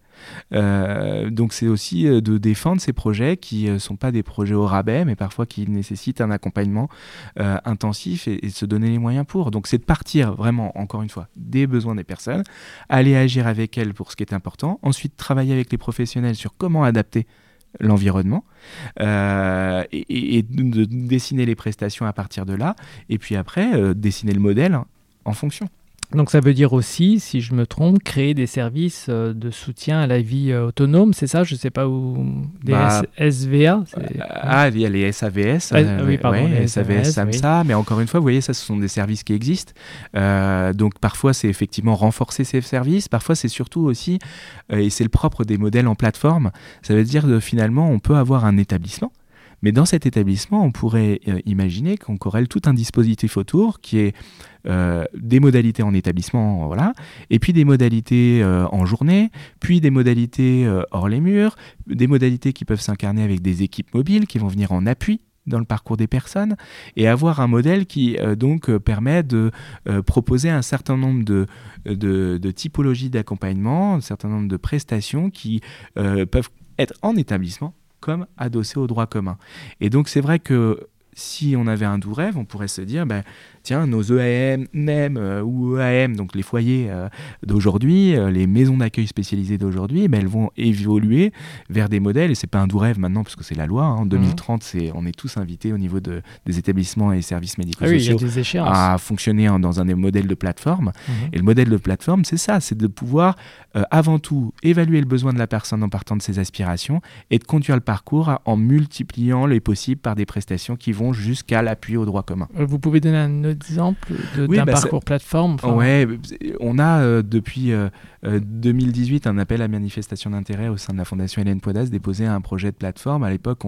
Euh, donc c'est aussi euh, de défendre ces projets qui ne sont pas des projets au rabais, mais parfois qui nécessitent un accompagnement intensif et, de se donner les moyens pour. Donc c'est de partir vraiment, encore une fois, des besoins des personnes, aller agir avec elles pour ce qui est important, ensuite travailler avec les professionnels sur comment adapter l'environnement et, de dessiner les prestations à partir de là et puis après dessiner le modèle en fonction. Donc ça veut dire aussi, si je me trompe, créer des services euh, de soutien à la vie euh, autonome, c'est ça? Je ne sais pas où... Des bah, SVA euh, Ah, il y a les SAVS, ah, oui, pardon, les SAVS, SAMSA, mais encore une fois, vous voyez, ça, ce sont des services qui existent. donc parfois, c'est effectivement renforcer ces services, parfois c'est surtout aussi, et c'est le propre des modèles en plateforme, ça veut dire que finalement, on peut avoir un établissement mais dans cet établissement, on pourrait euh, imaginer qu'on corrèle tout un dispositif autour qui est euh, des modalités en établissement, voilà, et puis des modalités euh, en journée, puis des modalités hors les murs, des modalités qui peuvent s'incarner avec des équipes mobiles qui vont venir en appui dans le parcours des personnes et avoir un modèle qui donc permet de proposer un certain nombre de, de, de typologies d'accompagnement, un certain nombre de prestations qui peuvent être en établissement comme adossé au droit commun. Et donc c'est vrai que si on avait un doux rêve, on pourrait se dire, ben, tiens, nos EAM, NEM euh, ou EAM, donc les foyers euh, d'aujourd'hui, euh, les maisons d'accueil spécialisées d'aujourd'hui, ben, elles vont évoluer vers des modèles, et c'est pas un doux rêve maintenant, parce que c'est la loi, hein. en 2030, c'est, on est tous invités au niveau de, des établissements et services médicaux sociaux à fonctionner dans un des modèles de plateforme. Mhm. Et le modèle de plateforme, c'est ça, c'est de pouvoir avant tout évaluer le besoin de la personne en partant de ses aspirations et de conduire le parcours en multipliant les possibles par des prestations qui vont jusqu'à l'appui au droit commun. Vous pouvez donner un exemple d'un bah, parcours plateforme Ouais, on a euh, depuis 2018 euh, euh, un appel à manifestation d'intérêt au sein de la Fondation Hélène Poidas déposé un projet de plateforme. À l'époque,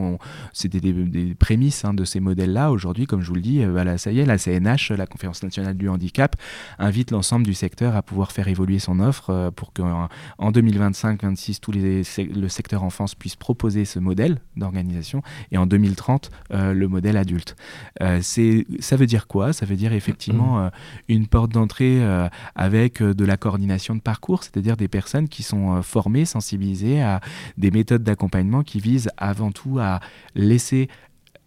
c'était des, prémices hein, de ces modèles-là. Aujourd'hui, comme je vous le dis, voilà, ça y est, la CNH, la Conférence nationale du handicap, invite l'ensemble du secteur à pouvoir faire évoluer son offre pour qu'en en 2025-26, tout les, le secteur enfance puisse proposer ce modèle d'organisation et en 2030, le modèle adulte. c'est ça veut dire quoi? Ça veut dire effectivement euh, une porte d'entrée euh, avec euh, de la coordination de parcours, c'est-à-dire des personnes qui sont formées, sensibilisées à des méthodes d'accompagnement qui visent avant tout à laisser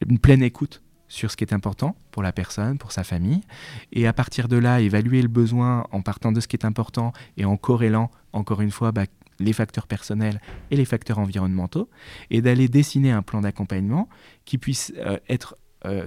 une pleine écoute sur ce qui est important pour la personne, pour sa famille, et à partir de là, évaluer le besoin en partant de ce qui est important et en corrélant, encore une fois, bah, les facteurs personnels et les facteurs environnementaux, et d'aller dessiner un plan d'accompagnement qui puisse être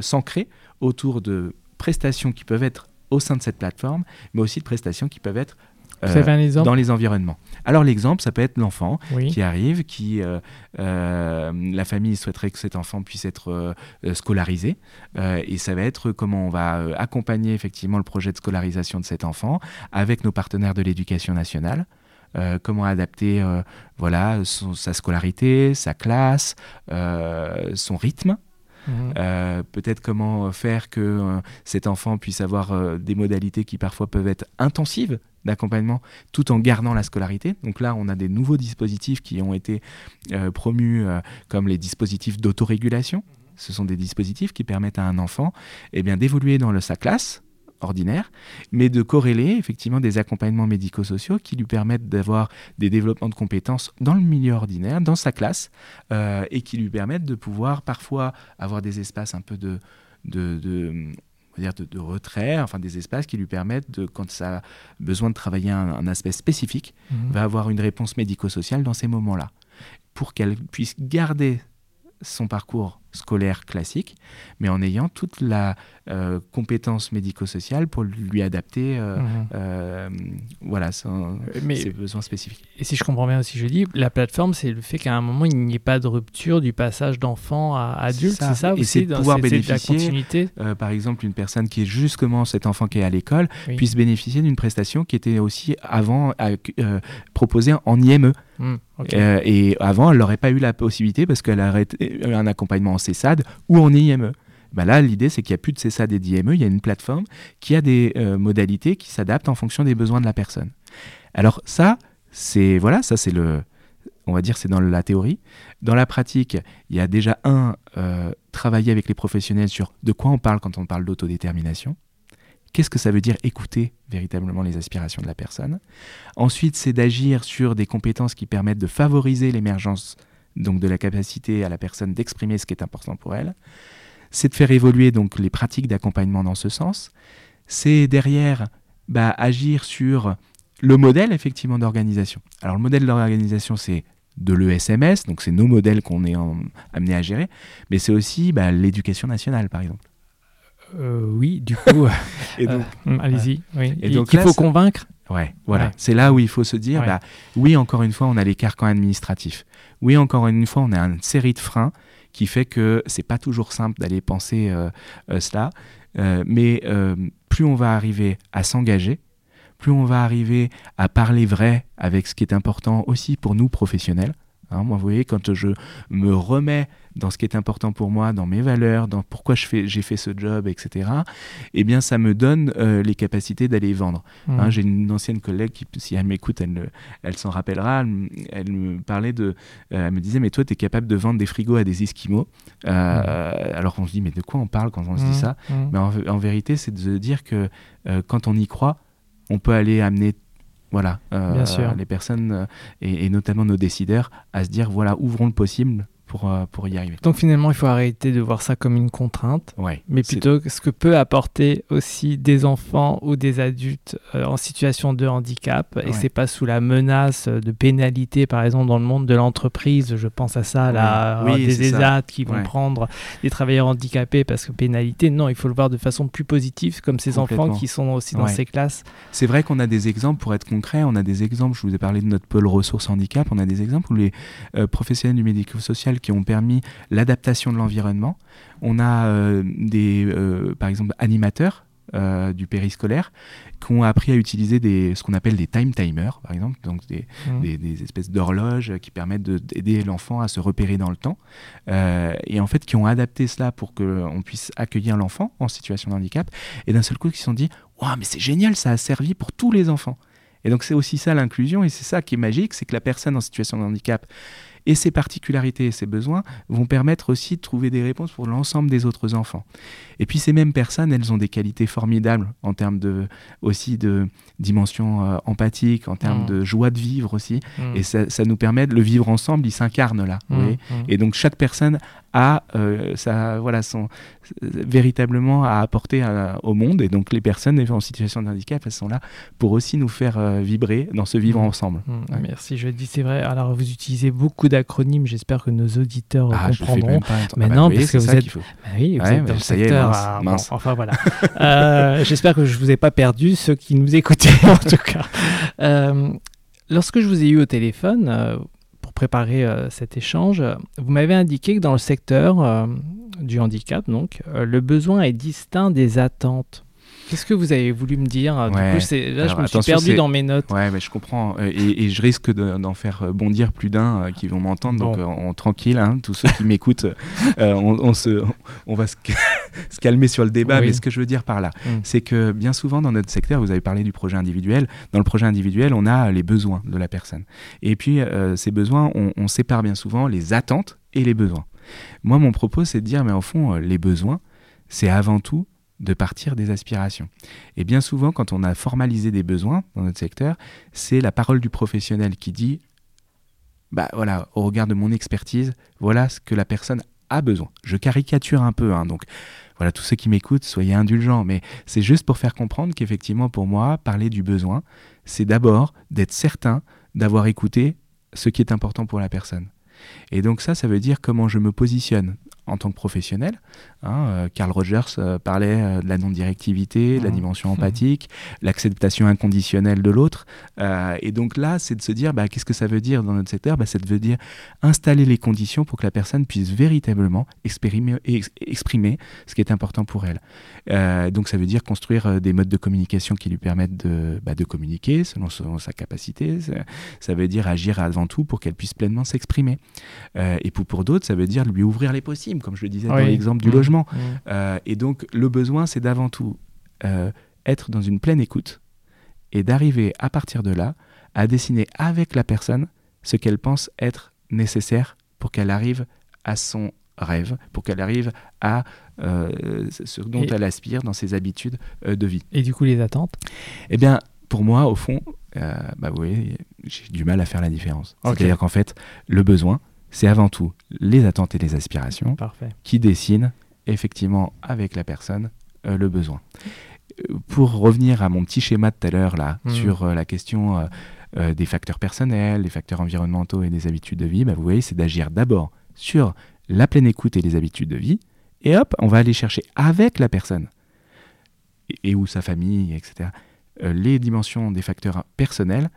s'ancrer autour de prestations qui peuvent être au sein de cette plateforme, mais aussi de prestations qui peuvent être euh, dans les environnements. Alors l'exemple, ça peut être l'enfant qui arrive, qui euh, euh, la famille souhaiterait que cet enfant puisse être scolarisé, et ça va être comment on va accompagner effectivement le projet de scolarisation de cet enfant avec nos partenaires de l'éducation nationale. comment adapter voilà sa scolarité, sa classe, son rythme Mhm. Euh, peut-être comment faire que euh, cet enfant puisse avoir euh, des modalités qui parfois peuvent être intensives d'accompagnement tout en gardant la scolarité. Donc là, on a des nouveaux dispositifs qui ont été promus comme les dispositifs d'autorégulation. Ce sont des dispositifs qui permettent à un enfant eh bien, d'évoluer dans sa classe ordinaire, mais de corréler effectivement des accompagnements médico-sociaux qui lui permettent d'avoir des développements de compétences dans le milieu ordinaire, dans sa classe, euh, et qui lui permettent de pouvoir parfois avoir des espaces un peu de, de, dire de, retrait, enfin des espaces qui lui permettent, de, quand ça a besoin de travailler un, aspect spécifique, mhm. va avoir une réponse médico-sociale dans ces moments-là, pour qu'elle puisse garder son parcours scolaire classique, mais en ayant toute la euh, compétence médico-sociale pour lui adapter euh, mhm. euh, voilà, ses besoins spécifiques. Et si je comprends bien aussi, je dis, la plateforme, c'est le fait qu'à un moment, il n'y ait pas de rupture du passage d'enfant à adulte, c'est ça, Et c'est de pouvoir bénéficier, par exemple, une personne qui est justement cet enfant qui est à l'école, puisse bénéficier d'une prestation qui était aussi avant proposée en IME. Hmm, et avant, elle n'aurait pas eu la possibilité parce qu'elle aurait eu un accompagnement CESAD ou en IME. Bah là, l'idée, c'est qu'il n'y a plus de CESAD et d'IME, il y a une plateforme qui a des euh, modalités qui s'adaptent en fonction des besoins de la personne. Alors ça, c'est voilà, ça c'est le, on va dire, c'est dans la théorie. Dans la pratique, il y a déjà un euh, travailler avec les professionnels sur de quoi on parle quand on parle d'autodétermination. Qu'est-ce que ça veut dire écouter véritablement les aspirations de la personne? Ensuite, c'est d'agir sur des compétences qui permettent de favoriser l'émergence donc de la capacité à la personne d'exprimer ce qui est important pour elle. C'est de faire évoluer donc les pratiques d'accompagnement dans ce sens. C'est derrière bah, agir sur le modèle effectivement d'organisation. Alors le modèle d'organisation c'est de l'ESMS, donc c'est nos modèles qu'on est amené à gérer, mais c'est aussi bah, l'éducation nationale par exemple. Euh, oui, du coup, [laughs] euh, allez-y. Et donc, il faut convaincre. Ouais, voilà. C'est là où il faut se dire, bah, oui, encore une fois, on a les carcans administratifs. Oui, encore une fois, on a une série de freins qui fait que c'est pas toujours simple d'aller penser euh, euh, cela. Euh, mais plus on va arriver à s'engager, plus on va arriver à parler vrai avec ce qui est important aussi pour nous professionnels. Hein, moi, vous voyez, quand je me remets dans ce qui est important pour moi, dans mes valeurs, dans pourquoi j'ai fait ce job, etc., eh bien, ça me donne euh, les capacités d'aller vendre. Hein, mmh. j'ai une ancienne collègue qui, si elle m'écoute, elle, elle s'en rappellera, elle, me parlait de... Euh, elle me disait, mais toi, tu es capable de vendre des frigos à des Esquimaux. Euh, mmh. Alors on se dit, mais de quoi on parle quand on se dit mmh. ça? Mais en, vérité, c'est de dire que quand on y croit, on peut aller amener voilà, les personnes et, et, notamment nos décideurs à se dire voilà, ouvrons le possible pour, euh, pour y arriver. Donc finalement, il faut arrêter de voir ça comme une contrainte, ouais, mais plutôt ce que peut apporter aussi des enfants ou des adultes euh, en situation de handicap, et c'est pas sous la menace de pénalité, par exemple dans le monde de l'entreprise, je pense à ça, là, oui. des ESAT qui vont prendre des travailleurs handicapés parce que pénalité, non, il faut le voir de façon plus positive, comme ces enfants qui sont aussi dans ces classes. C'est vrai qu'on a des exemples, pour être concret, on a des exemples, je vous ai parlé de notre pôle ressources handicap, on a des exemples où les euh, professionnels du médico-social qui ont permis l'adaptation de l'environnement. On a euh, des, euh, par exemple, animateurs euh, du périscolaire qui ont appris à utiliser des, ce qu'on appelle des time timers, par exemple, donc des, mmh. des, espèces d'horloges qui permettent d'aider l'enfant à se repérer dans le temps, et en fait qui ont adapté cela pour qu'on puisse accueillir l'enfant en situation de handicap, et d'un seul coup qui se sont dit, waouh, mais c'est génial, ça a servi pour tous les enfants. Et donc c'est aussi ça l'inclusion, et c'est ça qui est magique, c'est que la personne en situation de handicap et ses particularités et ses besoins vont permettre aussi de trouver des réponses pour l'ensemble des autres enfants. Et puis ces mêmes personnes, elles ont des qualités formidables en termes de, aussi de dimension euh, empathique, en termes mmh. de joie de vivre aussi. Mmh. Et ça, nous permet de le vivre ensemble, il s'incarne là. Mmh. Et donc chaque personne a euh, ça, voilà, son, véritablement à apporter au monde. Et donc les personnes en situation de handicap, elles sont là pour aussi nous faire euh, vibrer dans ce vivre ensemble. Merci, je dis c'est vrai. Alors vous utilisez beaucoup d'acronymes, j'espère que nos auditeurs ah, comprendront. Mais ah bah non, parce que vous êtes, bah oui, vous êtes dans le secteur. mince, enfin voilà. [laughs] euh, j'espère que je vous ai pas perdu, ceux qui nous écoutaient [laughs] en tout cas. Lorsque je vous ai eu au téléphone, préparer euh, cet échange, vous m'avez indiqué que dans le secteur euh, du handicap, donc, euh, le besoin est distinct des attentes. Qu'est-ce que vous avez voulu me dire Du coup, là, je me suis perdu dans mes notes. Ouais, mais je comprends. Et, je risque d'en faire bondir plus d'un qui vont m'entendre. Donc, on, tranquille, hein, tous ceux qui [laughs] m'écoutent, on, se, on va [laughs] se, calmer sur le débat. Mais ce que je veux dire par là, mm. c'est que bien souvent, dans notre secteur, vous avez parlé du projet individuel. Dans le projet individuel, on a les besoins de la personne. Et puis, ces besoins, on, on sépare bien souvent les attentes et les besoins. Moi, mon propos, c'est de dire, mais au fond, les besoins, c'est avant tout de partir des aspirations. Et bien souvent, quand on a formalisé des besoins dans notre secteur, c'est la parole du professionnel qui dit, bah voilà, au regard de mon expertise, voilà ce que la personne a besoin. Je caricature un peu, hein, donc voilà, tous ceux qui m'écoutent, soyez indulgents, mais c'est juste pour faire comprendre qu'effectivement, pour moi, parler du besoin, c'est d'abord d'être certain d'avoir écouté ce qui est important pour la personne. Et donc ça, ça veut dire comment je me positionne en tant que professionnel. Hein, euh, Carl Rogers euh, parlait euh, de la non-directivité, de la mmh. dimension empathique, l'acceptation inconditionnelle de l'autre. et donc là, c'est de se dire, bah, qu'est-ce que ça veut dire dans notre secteur? Bah, Ça veut dire installer les conditions pour que la personne puisse véritablement exprimer, exprimer ce qui est important pour elle. donc ça veut dire construire des modes de communication qui lui permettent de, bah, de communiquer selon, sa capacité. Ça, veut dire agir avant tout pour qu'elle puisse pleinement s'exprimer. et pour, pour d'autres, ça veut dire lui ouvrir les possibles comme je le disais dans l'exemple du mmh. logement. Mmh. Euh, et donc, le besoin, c'est d'avant tout euh, être dans une pleine écoute et d'arriver à partir de là à dessiner avec la personne ce qu'elle pense être nécessaire pour qu'elle arrive à son rêve, pour qu'elle arrive à euh, ce dont elle aspire dans ses habitudes de vie. Et du coup, les attentes? Eh bien, pour moi, au fond, bah, vous voyez, j'ai du mal à faire la différence. C'est-à-dire qu'en fait, le besoin, c'est avant tout les attentes et les aspirations qui dessinent effectivement avec la personne euh, le besoin. Euh, pour revenir à mon petit schéma de tout à l'heure là hmm. sur euh, la question des facteurs personnels, des facteurs environnementaux et des habitudes de vie, bah, vous voyez, c'est d'agir d'abord sur la pleine écoute et les habitudes de vie, et hop, on va aller chercher avec la personne et, et ou sa famille, etc. les dimensions des facteurs personnels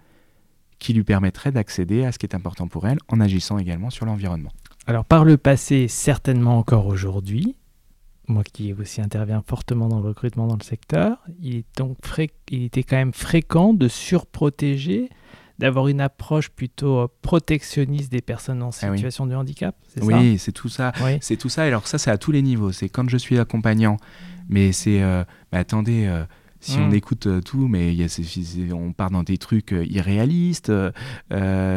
qui lui permettrait d'accéder à ce qui est important pour elle en agissant également sur l'environnement. Alors par le passé, certainement encore aujourd'hui, moi qui aussi interviens fortement dans le recrutement dans le secteur, il, est donc il était quand même fréquent de surprotéger, d'avoir une approche plutôt euh, protectionniste des personnes en ah situation de handicap. Oui, c'est tout ça. C'est tout ça. Alors ça, c'est à tous les niveaux. C'est quand je suis accompagnant, mais c'est, euh, attendez. Euh, si on mm. écoute euh, tout, mais y a, on part dans des trucs euh, irréalistes, euh,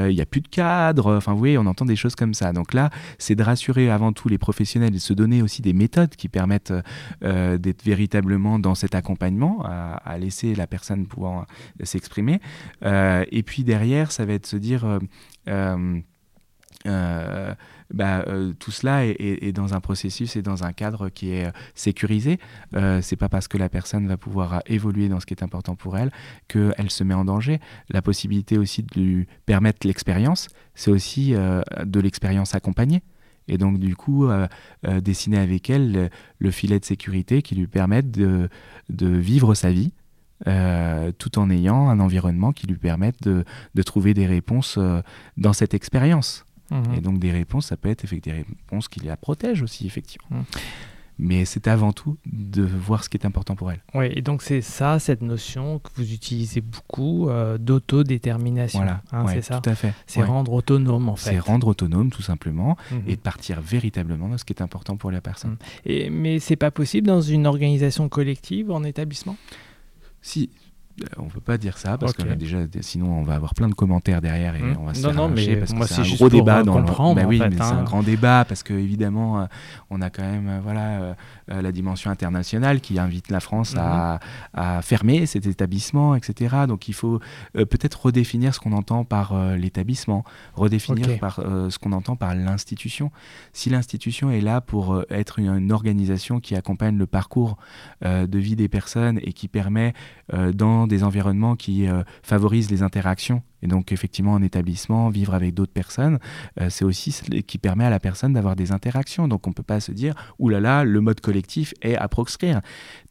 il n'y a plus de cadre, enfin vous voyez, on entend des choses comme ça. Donc là, c'est de rassurer avant tout les professionnels et se donner aussi des méthodes qui permettent d'être véritablement dans cet accompagnement, à, laisser la personne pouvoir s'exprimer. et puis derrière, ça va être de se dire... Bah, euh, tout cela est, dans un processus et dans un cadre qui est euh, sécurisé. Euh, c'est pas parce que la personne va pouvoir évoluer dans ce qui est important pour elle qu'elle se met en danger. La possibilité aussi de lui permettre l'expérience, c'est aussi de l'expérience accompagnée. Et donc, du coup, dessiner avec elle le, filet de sécurité qui lui permette de, vivre sa vie, tout en ayant un environnement qui lui permette de trouver des réponses dans cette expérience. Mhm. Et donc des réponses, ça peut être effectivement des réponses qui la protègent aussi, effectivement. Mhm. Mais c'est avant tout de voir ce qui est important pour elle. Oui, et donc c'est ça, cette notion que vous utilisez beaucoup euh, d'autodétermination. Voilà, hein, c'est ça. Tout à fait. C'est rendre autonome en fait. C'est rendre autonome tout simplement mhm. et de partir véritablement dans ce qui est important pour la personne. Et, mais c'est pas possible dans une organisation collective en établissement? Si, on peut pas dire ça parce que déjà sinon on va avoir plein de commentaires derrière et hmm. on va se non, non, mais parce que c'est un gros débat euh, dans le bah oui, mais c'est un hein. grand débat parce que évidemment euh, on a quand même voilà la dimension internationale qui invite la France à, hmm. fermer cet établissement etc donc il faut peut-être redéfinir ce qu'on entend par l'établissement redéfinir par ce qu'on entend par l'institution si l'institution est là pour être une, organisation qui accompagne le parcours de vie des personnes et qui permet dans des environnements qui euh, favorisent les interactions. Et donc, effectivement, en établissement, vivre avec d'autres personnes, euh, c'est aussi ce qui permet à la personne d'avoir des interactions. Donc, on ne peut pas se dire, oulala, là là, le mode collectif est à proscrire.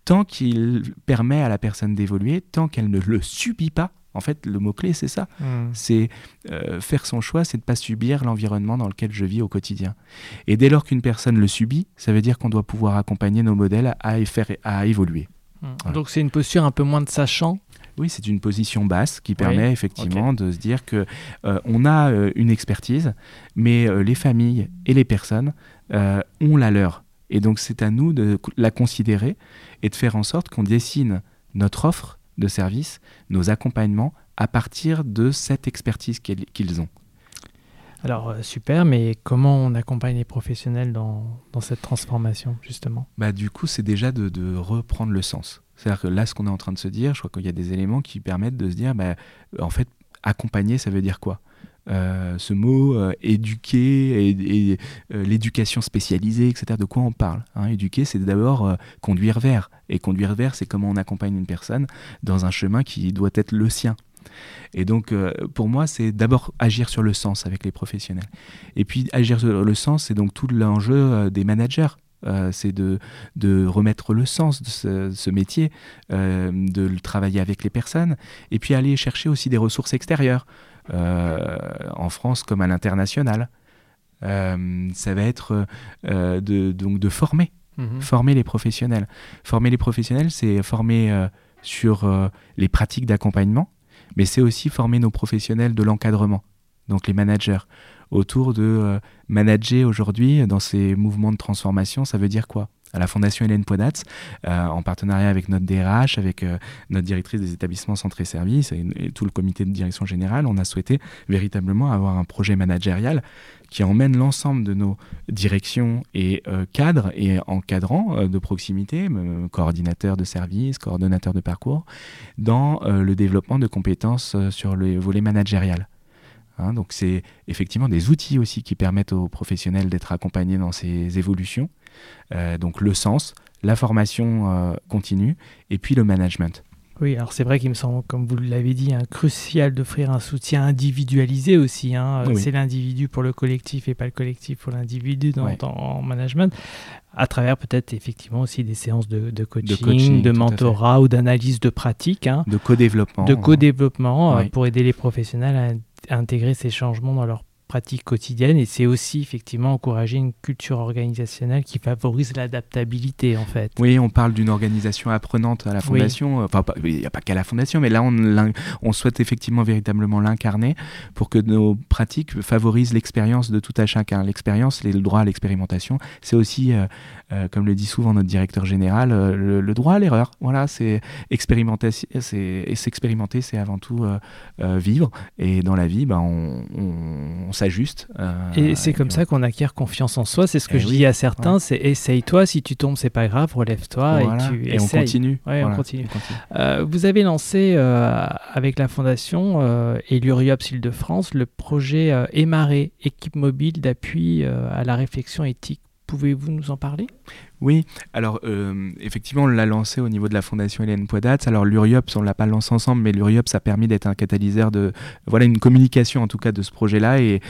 Tant qu'il permet à la personne d'évoluer, tant qu'elle ne le subit pas, en fait, le mot-clé, c'est ça. Hmm. C'est euh, faire son choix, c'est de ne pas subir l'environnement dans lequel je vis au quotidien. Et dès lors qu'une personne le subit, ça veut dire qu'on doit pouvoir accompagner nos modèles à, faire, à évoluer. Hmm. Donc c'est une posture un peu moins de sachant oui, c'est une position basse qui permet effectivement de se dire que euh, on a euh, une expertise, mais euh, les familles et les personnes ont la leur. Et donc c'est à nous de la considérer et de faire en sorte qu'on dessine notre offre de service, nos accompagnements à partir de cette expertise qu'ils ont. Alors super, mais comment on accompagne les professionnels dans, cette transformation justement? Bah, Du coup, c'est déjà de reprendre le sens. C'est-à-dire que là, ce qu'on est en train de se dire, je crois qu'il y a des éléments qui permettent de se dire, bah, en fait, accompagner, ça veut dire quoi? Ce mot éduquer et, l'éducation spécialisée, etc. De quoi on parle hein? Éduquer, c'est d'abord conduire vers. Et conduire vers, c'est comment on accompagne une personne dans un chemin qui doit être le sien. Et donc, euh, pour moi, c'est d'abord agir sur le sens avec les professionnels. Et puis, agir sur le sens, c'est donc tout l'enjeu euh, des managers. Euh, c'est de, de, remettre le sens de ce, métier, de le travailler avec les personnes, et puis aller chercher aussi des ressources extérieures, en France comme à l'international. ça va être de, donc de former, mhm. former les professionnels. Former les professionnels, c'est former sur les pratiques d'accompagnement, mais c'est aussi former nos professionnels de l'encadrement, donc les managers, autour de euh, manager aujourd'hui dans ces mouvements de transformation, ça veut dire quoi? À la Fondation Hélène Podatz, euh, en partenariat avec notre DRH, avec euh, notre directrice des établissements centrés services et, et, tout le comité de direction générale, on a souhaité véritablement avoir un projet managérial qui emmène l'ensemble de nos directions et cadres et encadrants de proximité, coordinateurs de services, coordonnateurs de parcours, dans le développement de compétences sur le volet managérial. Hein, donc c'est effectivement des outils aussi qui permettent aux professionnels d'être accompagnés dans ces évolutions. donc le sens, la formation continue et puis le management. Oui, alors c'est vrai qu'il me semble, comme vous l'avez dit, hein, crucial d'offrir un soutien individualisé aussi. Hein. C'est l'individu pour le collectif et pas le collectif pour l'individu dans, en management, à travers peut-être effectivement aussi des séances de, coaching, de, mentorat ou d'analyse de pratique. Hein. De co-développement. De co-développement euh, pour aider les professionnels à intégrer ces changements dans leur pratique quotidienne et c'est aussi effectivement encourager une culture organisationnelle qui favorise l'adaptabilité en fait. Oui, on parle d'une organisation apprenante à la fondation, enfin il n'y a pas qu'à la fondation, mais là on, on souhaite effectivement véritablement l'incarner pour que nos pratiques favorisent l'expérience de tout à chacun. L'expérience, le droit à l'expérimentation, c'est aussi, euh, euh, comme le dit souvent notre directeur général, euh, le, droit à l'erreur. Voilà, c'est expérimenter, c'est, et s'expérimenter, c'est avant tout vivre. Et dans la vie, on, on s'ajuste. Euh, et c'est comme ça qu'on acquiert confiance en soi. C'est ce que eh je dis à certains, c'est essaye-toi, si tu tombes, c'est pas grave, relève-toi et tu et on continue. on continue. Euh, vous avez lancé euh, avec la Fondation et l'URIOPS Île-de-France le projet Émaré, équipe mobile d'appui à la réflexion éthique. Pouvez-vous nous en parler? Oui, alors euh, effectivement, on l'a lancé au niveau de la Fondation Hélène Poidatz. Alors l'URIOPS, on ne l'a pas lancé ensemble, mais l'URIOPS a permis d'être un catalyseur de, voilà, une communication en tout cas de ce projet-là et,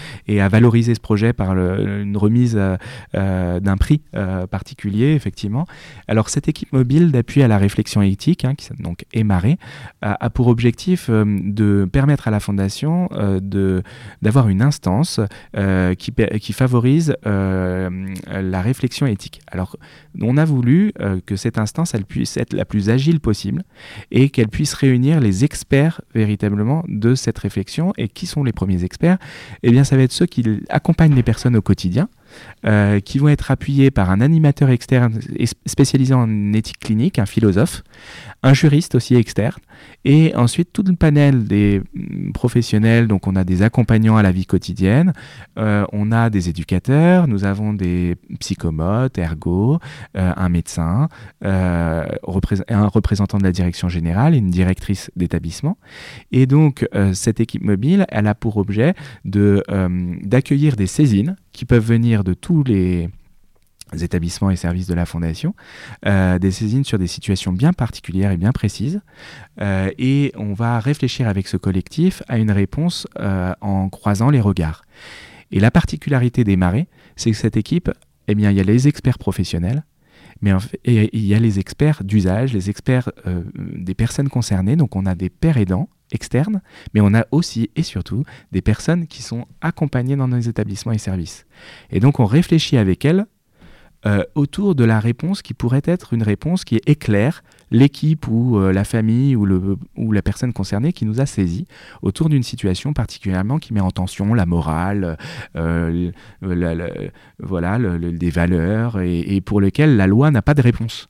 à valoriser ce projet par une remise euh, euh, d'un prix particulier, effectivement. Alors cette équipe mobile d'appui à la réflexion éthique, hein, qui s'appelle donc Émaré, a, pour objectif de permettre à la Fondation de, d'avoir une instance qui, qui favorise la réflexion éthique. Alors on a voulu euh, que cette instance puisse être la plus agile possible et qu'elle puisse réunir les experts véritablement de cette réflexion. Et qui sont les premiers experts? Eh bien, ça va être ceux qui accompagnent les personnes au quotidien. Euh, qui vont être appuyés par un animateur externe spécialisé en éthique clinique, un philosophe, un juriste aussi externe, et ensuite tout le panel des mm, professionnels, donc on a des accompagnants à la vie quotidienne, euh, on a des éducateurs, nous avons des psychomotes, ergo, euh, un médecin, un représentant de la direction générale une directrice d'établissement. Et donc cette équipe mobile, elle a pour objet d'accueillir des saisines qui peuvent venir de tous les établissements et services de la Fondation, euh, des saisines sur des situations bien particulières et bien précises. Euh, et on va réfléchir avec ce collectif à une réponse euh, en croisant les regards. Et la particularité des marées, c'est que cette équipe, eh bien, il y a les experts professionnels, mais il y a les experts d'usage, les experts des personnes concernées. Donc on a des pères aidants externes, mais on a aussi et surtout des personnes qui sont accompagnées dans nos établissements et services. Et donc on réfléchit avec elles euh, autour de la réponse qui pourrait être une réponse qui éclaire l'équipe ou euh, la famille ou, le, ou la personne concernée qui nous a saisi autour d'une situation particulièrement qui met en tension la morale, euh, voilà, des valeurs et, et pour lequel la loi n'a pas de réponse.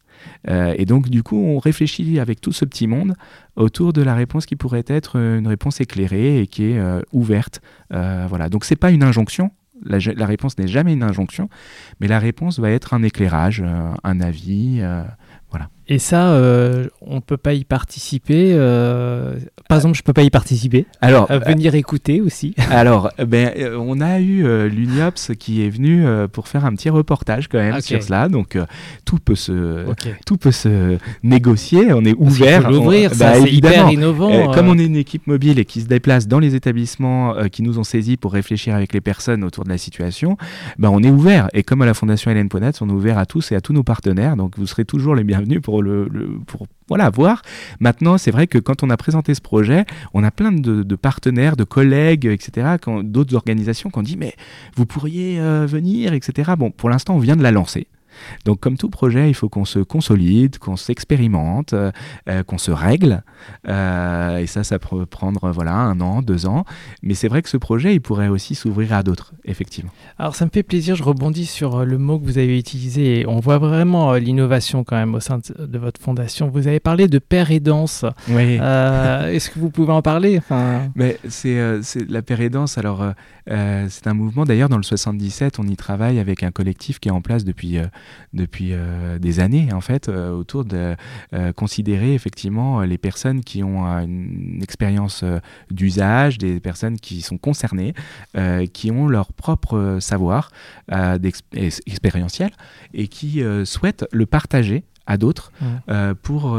Euh, et donc, du coup, on réfléchit avec tout ce petit monde autour de la réponse qui pourrait être une réponse éclairée et qui est ouverte. Voilà. Donc, c'est pas une injonction. La, réponse n'est jamais une injonction, mais la réponse va être un éclairage, un avis. voilà. Et ça, euh, on ne peut pas y participer. Euh, par exemple, je ne peux pas y participer. Alors, venir écouter aussi. [laughs] Alors, ben, euh, on a eu l'UNIOPS qui est venu pour faire un petit reportage quand même sur cela. Donc, tout peut se, tout peut se négocier. On est ouvert. L'ouvrir, bah, c'est hyper innovant. comme on est une équipe mobile et qui se déplace dans les établissements qui nous ont saisis pour réfléchir avec les personnes autour de la situation, ben, on est ouvert. Et comme à la Fondation Hélène Ponat, on est ouvert à tous et à tous nos partenaires. Donc, vous serez toujours les bienvenus pour le, pour voilà, voir. Maintenant, c'est vrai que quand on a présenté ce projet, on a plein de, partenaires, de collègues, etc., d'autres organisations qui ont dit mais vous pourriez euh, venir, etc. Bon, pour l'instant, on vient de la lancer. Donc comme tout projet, il faut qu'on se consolide, qu'on s'expérimente, euh, euh, qu'on se règle. Euh, et ça, ça peut prendre voilà, un an, deux ans. Mais c'est vrai que ce projet, il pourrait aussi s'ouvrir à d'autres, effectivement. Alors ça me fait plaisir, je rebondis sur le mot que vous avez utilisé. on voit vraiment l'innovation quand même au sein de, votre fondation. Vous avez parlé de père et danse. Oui. [laughs] Est-ce que vous pouvez en parler? Enfin... Mais c'est la père et Alors c'est un mouvement. D'ailleurs, dans le 77, on y travaille avec un collectif qui est en place depuis depuis euh, des années en fait euh, autour de euh, considérer effectivement les personnes qui ont une expérience d'usage, des personnes qui sont concernées, qui ont leur propre savoir expérientiel et qui souhaitent le partager à d'autres pour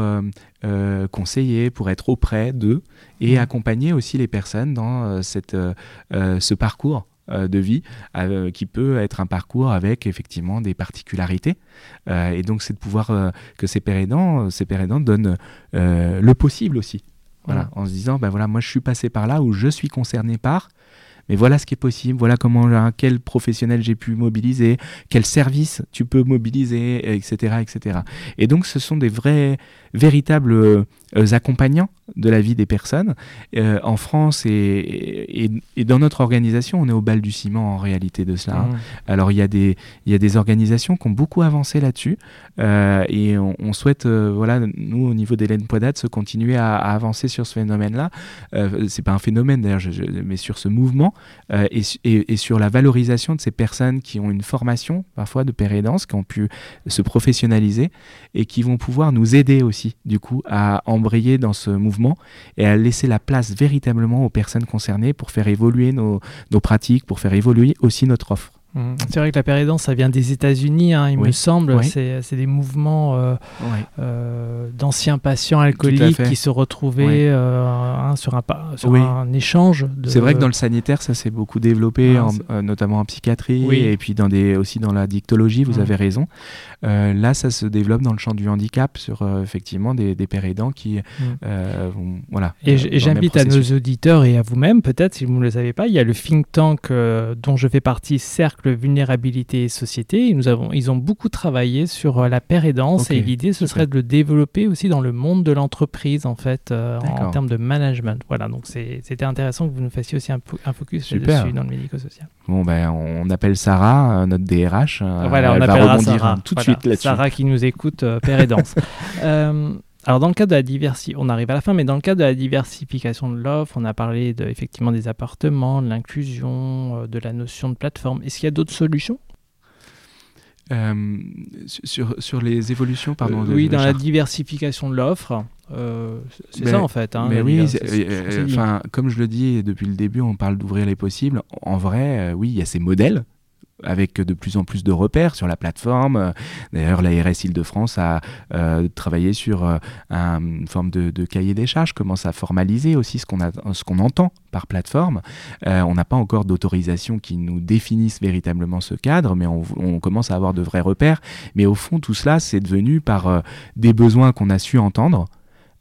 conseiller, pour être auprès d'eux et accompagner aussi les personnes dans cette, ce parcours euh, de vie euh, qui peut être un parcours avec effectivement des particularités. Euh, et donc c'est de pouvoir que ces pères aidants, ces pères aidants donnent le possible aussi. Voilà, en se disant, ben voilà, moi je suis passé par là où je suis concerné par, mais voilà ce qui est possible, voilà comment, quel professionnel j'ai pu mobiliser, quel service tu peux mobiliser, etc., etc. Et donc ce sont des vrais, véritables euh, accompagnants de la vie des personnes. Euh, en France et, et, dans notre organisation, on est au bal du ciment en réalité de cela. Hein. Mmh. Alors il y, a des, il y a des organisations qui ont beaucoup avancé là-dessus euh, et on, souhaite, voilà, nous au niveau d'Hélène Poidat, se continuer à, avancer sur ce phénomène-là. c'est pas un phénomène d'ailleurs, mais sur ce mouvement et, et, sur la valorisation de ces personnes qui ont une formation parfois de pérédance, qui ont pu se professionnaliser et qui vont pouvoir nous aider aussi du coup, à embrayer dans ce mouvement et à laisser la place véritablement aux personnes concernées pour faire évoluer nos pratiques, pour faire évoluer aussi notre offre. Mm. C'est vrai que la pérédance, ça vient des États-Unis, hein, il me semble. C'est des mouvements euh, euh, d'anciens patients alcooliques qui se retrouvaient euh, sur, un, sur un échange. C'est vrai que dans le sanitaire, ça s'est beaucoup développé, notamment en psychiatrie et puis dans des, aussi dans la dictologie, vous mm. avez raison. là, ça se développe dans le champ du handicap sur effectivement des, des qui vont, voilà. Et j'invite à nos auditeurs et à vous-même, peut-être, si vous ne le savez pas, il y a le think tank dont je fais partie, Cercle vulnérabilité et société. nous avons, ils ont beaucoup travaillé sur euh, la pérédance et l'idée ce serait de le développer aussi dans le monde de l'entreprise en fait euh, en termes de management. Voilà, donc c'était intéressant que vous nous fassiez aussi un, focus dessus dans le médico-social. Bon ben on appelle Sarah, euh, notre DRH. voilà, on appellera Sarah. tout de suite là-dessus. Sarah qui nous écoute, pérédance. [laughs] Alors dans le cadre de la diversification, on arrive à la fin, mais dans le cadre de la diversification de l'offre, on a parlé de, effectivement des appartements, de l'inclusion, euh, de la notion de plateforme. Est-ce qu'il y a d'autres solutions? Euh, sur, sur les évolutions, pardon. Euh, oui, dans la diversification de l'offre. c'est ça en fait. Hein, mais oui, enfin, comme je le dis depuis le début, on parle d'ouvrir les possibles. En vrai, oui, il y a ces modèles avec de plus en plus de repères sur la plateforme. D'ailleurs, l'ARS Île-de-France a euh, travaillé sur euh, une forme de, cahier des charges, commence à formaliser aussi ce qu'on qu'on entend par plateforme. Euh, on n'a pas encore d'autorisation qui nous définisse véritablement ce cadre, mais on, on, commence à avoir de vrais repères. Mais au fond, tout cela, c'est devenu par des besoins qu'on a su entendre,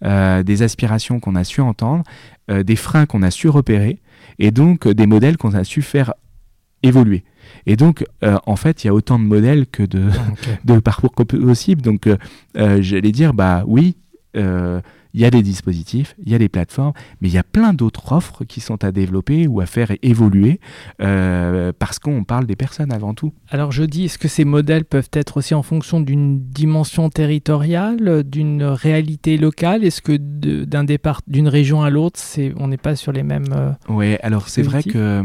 des aspirations qu'on a su entendre, des freins qu'on a su repérer, et donc des modèles qu'on a su faire évoluer. Et donc, euh, en fait, il y a autant de modèles que de, [laughs] de parcours possibles. Donc, euh, euh, j'allais dire, bah oui, il y a des dispositifs, il y a des plateformes, mais il y a plein d'autres offres qui sont à développer ou à faire évoluer parce qu'on parle des personnes avant tout. Alors je dis, est-ce que ces modèles peuvent être aussi en fonction d'une dimension territoriale, d'une réalité locale? Est-ce que d'un départ d'une région à l'autre, on n'est pas sur les mêmes... oui, alors c'est vrai que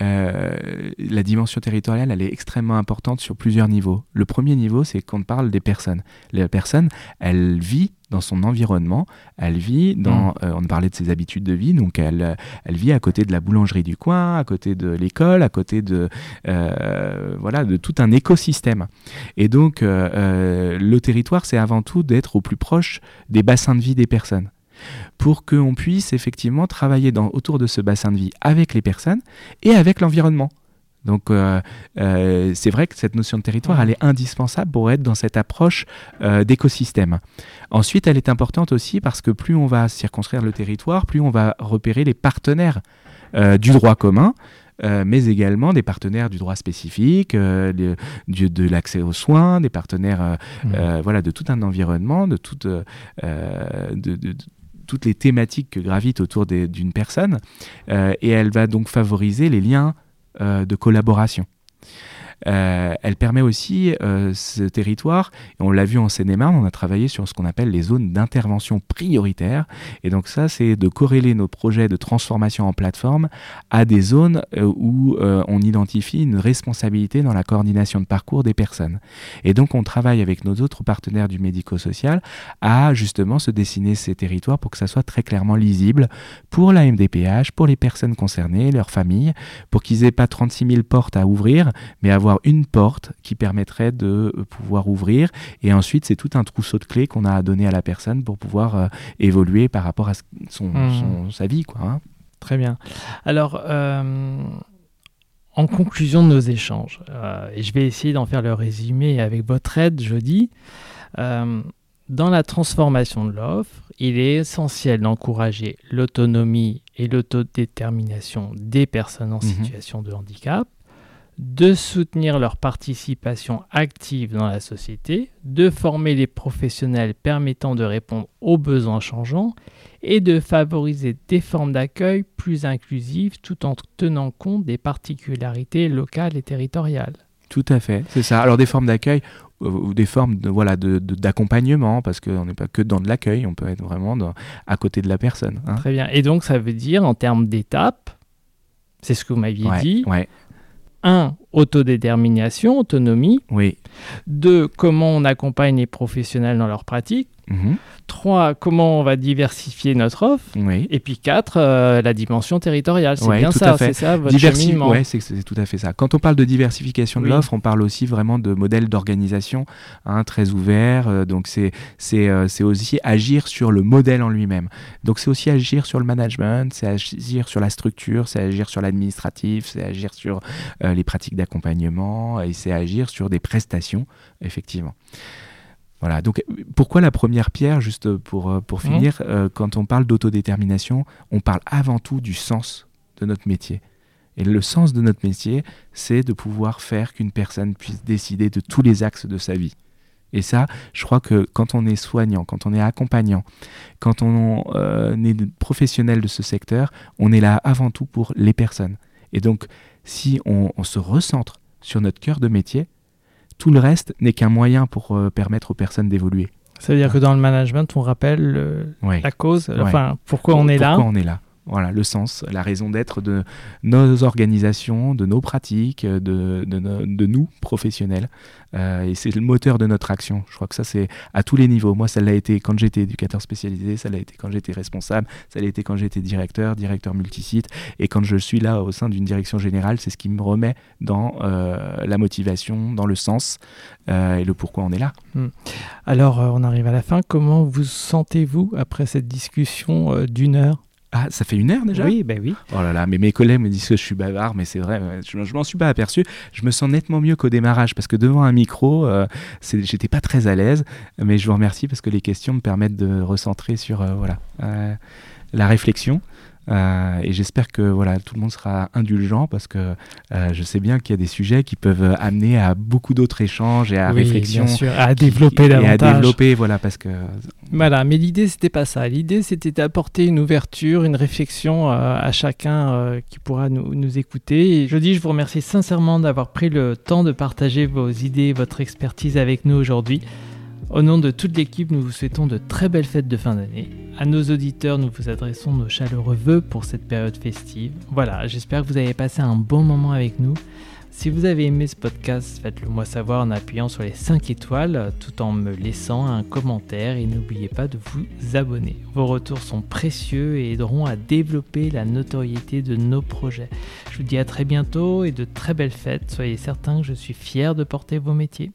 la dimension territoriale, elle est extrêmement importante sur plusieurs niveaux. Le premier niveau, c'est qu'on parle des personnes. La personne, elle vit dans son environnement, elle vit dans, mm. euh, on parlait de ses habitudes de vie, donc elle, elle vit à côté de la boulangerie du coin, à côté de l'école, à côté de, euh, voilà, de tout un écosystème. Et donc, euh, le territoire, c'est avant tout d'être au plus proche des bassins de vie des personnes pour qu'on puisse effectivement travailler dans, autour de ce bassin de vie avec les personnes et avec l'environnement. Donc euh, euh, c'est vrai que cette notion de territoire, elle est indispensable pour être dans cette approche euh, d'écosystème. Ensuite, elle est importante aussi parce que plus on va circonscrire le territoire, plus on va repérer les partenaires du droit commun. mais également des partenaires du droit spécifique, de, de l'accès aux soins, des partenaires mmh. voilà, de tout un environnement, de, toute, de toutes les thématiques que gravitent autour d'une personne. et elle va donc favoriser les liens euh, de collaboration. Euh, elle permet aussi euh, ce territoire, et on l'a vu en Seine-et-Marne, on a travaillé sur ce qu'on appelle les zones d'intervention prioritaire. Et donc ça, c'est de corréler nos projets de transformation en plateforme à des zones euh, où on identifie une responsabilité dans la coordination de parcours des personnes. Et donc on travaille avec nos autres partenaires du médico-social à justement se dessiner ces territoires pour que ça soit très clairement lisible pour la MDPH, pour les personnes concernées, leurs familles, pour qu'ils aient pas 36 000 portes à ouvrir, mais avoir une porte qui permettrait de euh, pouvoir ouvrir. Et ensuite, c'est tout un trousseau de clés qu'on a à donner à la personne pour pouvoir euh, évoluer par rapport à son, mmh. sa vie. Quoi, hein. Très bien. Alors, euh, en conclusion de nos échanges, et je vais essayer d'en faire le résumé avec votre aide jeudi, dans la transformation de l'offre, il est essentiel d'encourager l'autonomie et l'autodétermination des personnes en mmh. situation de handicap de soutenir leur participation active dans la société, de former les professionnels permettant de répondre aux besoins changeants et de favoriser des formes d'accueil plus inclusives tout en tenant compte des particularités locales et territoriales. Tout à fait, c'est ça. Alors des formes d'accueil ou des formes de, voilà d'accompagnement parce qu'on n'est pas que dans de l'accueil, on peut être vraiment à côté de la personne. Hein. Très bien. Et donc ça veut dire en termes d'étapes, c'est ce que vous m'aviez dit. Ouais. 1. Autodétermination, autonomie. Oui. 2. Comment on accompagne les professionnels dans leur pratique. Mhm. 3, comment on va diversifier notre offre. Oui. Et puis 4, euh, la dimension territoriale. C'est bien ça, c'est ça votre cheminement. Oui, c'est tout à fait ça. Quand on parle de diversification de l'offre, on parle aussi vraiment de modèle d'organisation hein, très ouvert. Euh, donc c'est euh, c'est aussi agir sur le modèle en lui-même. Donc c'est aussi agir sur le management, c'est agir sur la structure, c'est agir sur l'administratif, c'est agir sur les pratiques d'accompagnement et c'est agir sur des prestations, effectivement. Voilà, donc pourquoi la première pierre, juste pour, euh, pour mmh. finir, euh, quand on parle d'autodétermination, on parle avant tout du sens de notre métier. Et le sens de notre métier, c'est de pouvoir faire qu'une personne puisse décider de tous les axes de sa vie. Et ça, je crois que quand on est soignant, quand on est accompagnant, quand on euh, est professionnel de ce secteur, on est là avant tout pour les personnes. Et donc, si on se recentre sur notre cœur de métier, tout le reste n'est qu'un moyen pour euh, permettre aux personnes d'évoluer. Ça veut dire que dans le management, on rappelle la cause, enfin pourquoi on est là. Pourquoi on est là voilà, le sens, la raison d'être de nos organisations, de nos pratiques, de, de, nous, professionnels. Euh, et c'est le moteur de notre action. Je crois que ça, c'est à tous les niveaux. Moi, ça l'a été quand j'étais éducateur spécialisé, ça l'a été quand j'étais responsable, ça l'a été quand j'étais directeur, directeur multisite. Et quand je suis là au sein d'une direction générale, c'est ce qui me remet dans euh, la motivation, dans le sens euh, et le pourquoi on est là. Hmm. Alors, on arrive à la fin. Comment vous sentez-vous après cette discussion d'une heure? Ah, ça fait une heure déjà? Oui, ben oui. Oh là là, mais mes collègues me disent que je suis bavard, mais c'est vrai, je, je m'en suis pas aperçu. Je me sens nettement mieux qu'au démarrage parce que devant un micro, euh, j'étais pas très à l'aise, mais je vous remercie parce que les questions me permettent de recentrer sur euh, voilà, euh, la réflexion. Euh, et j'espère que voilà, tout le monde sera indulgent parce que euh, je sais bien qu'il y a des sujets qui peuvent amener à beaucoup d'autres échanges et à réflexion. à développer davantage. Et à développer, voilà, parce que. Voilà, mais l'idée c'était pas ça. L'idée c'était d'apporter une ouverture, une réflexion euh, à chacun qui pourra nous, nous, écouter. Et je dis, je vous remercie sincèrement d'avoir pris le temps de partager vos idées, votre expertise avec nous aujourd'hui. Au nom de toute l'équipe, nous vous souhaitons de très belles fêtes de fin d'année. À nos auditeurs, nous vous adressons nos chaleureux voeux pour cette période festive. Voilà, j'espère que vous avez passé un bon moment avec nous. Si vous avez aimé ce podcast, faites-le moi savoir en appuyant sur les 5 étoiles tout en me laissant un commentaire et n'oubliez pas de vous abonner. Vos retours sont précieux et aideront à développer la notoriété de nos projets. Je vous dis à très bientôt et de très belles fêtes. Soyez certains que je suis fier de porter vos métiers.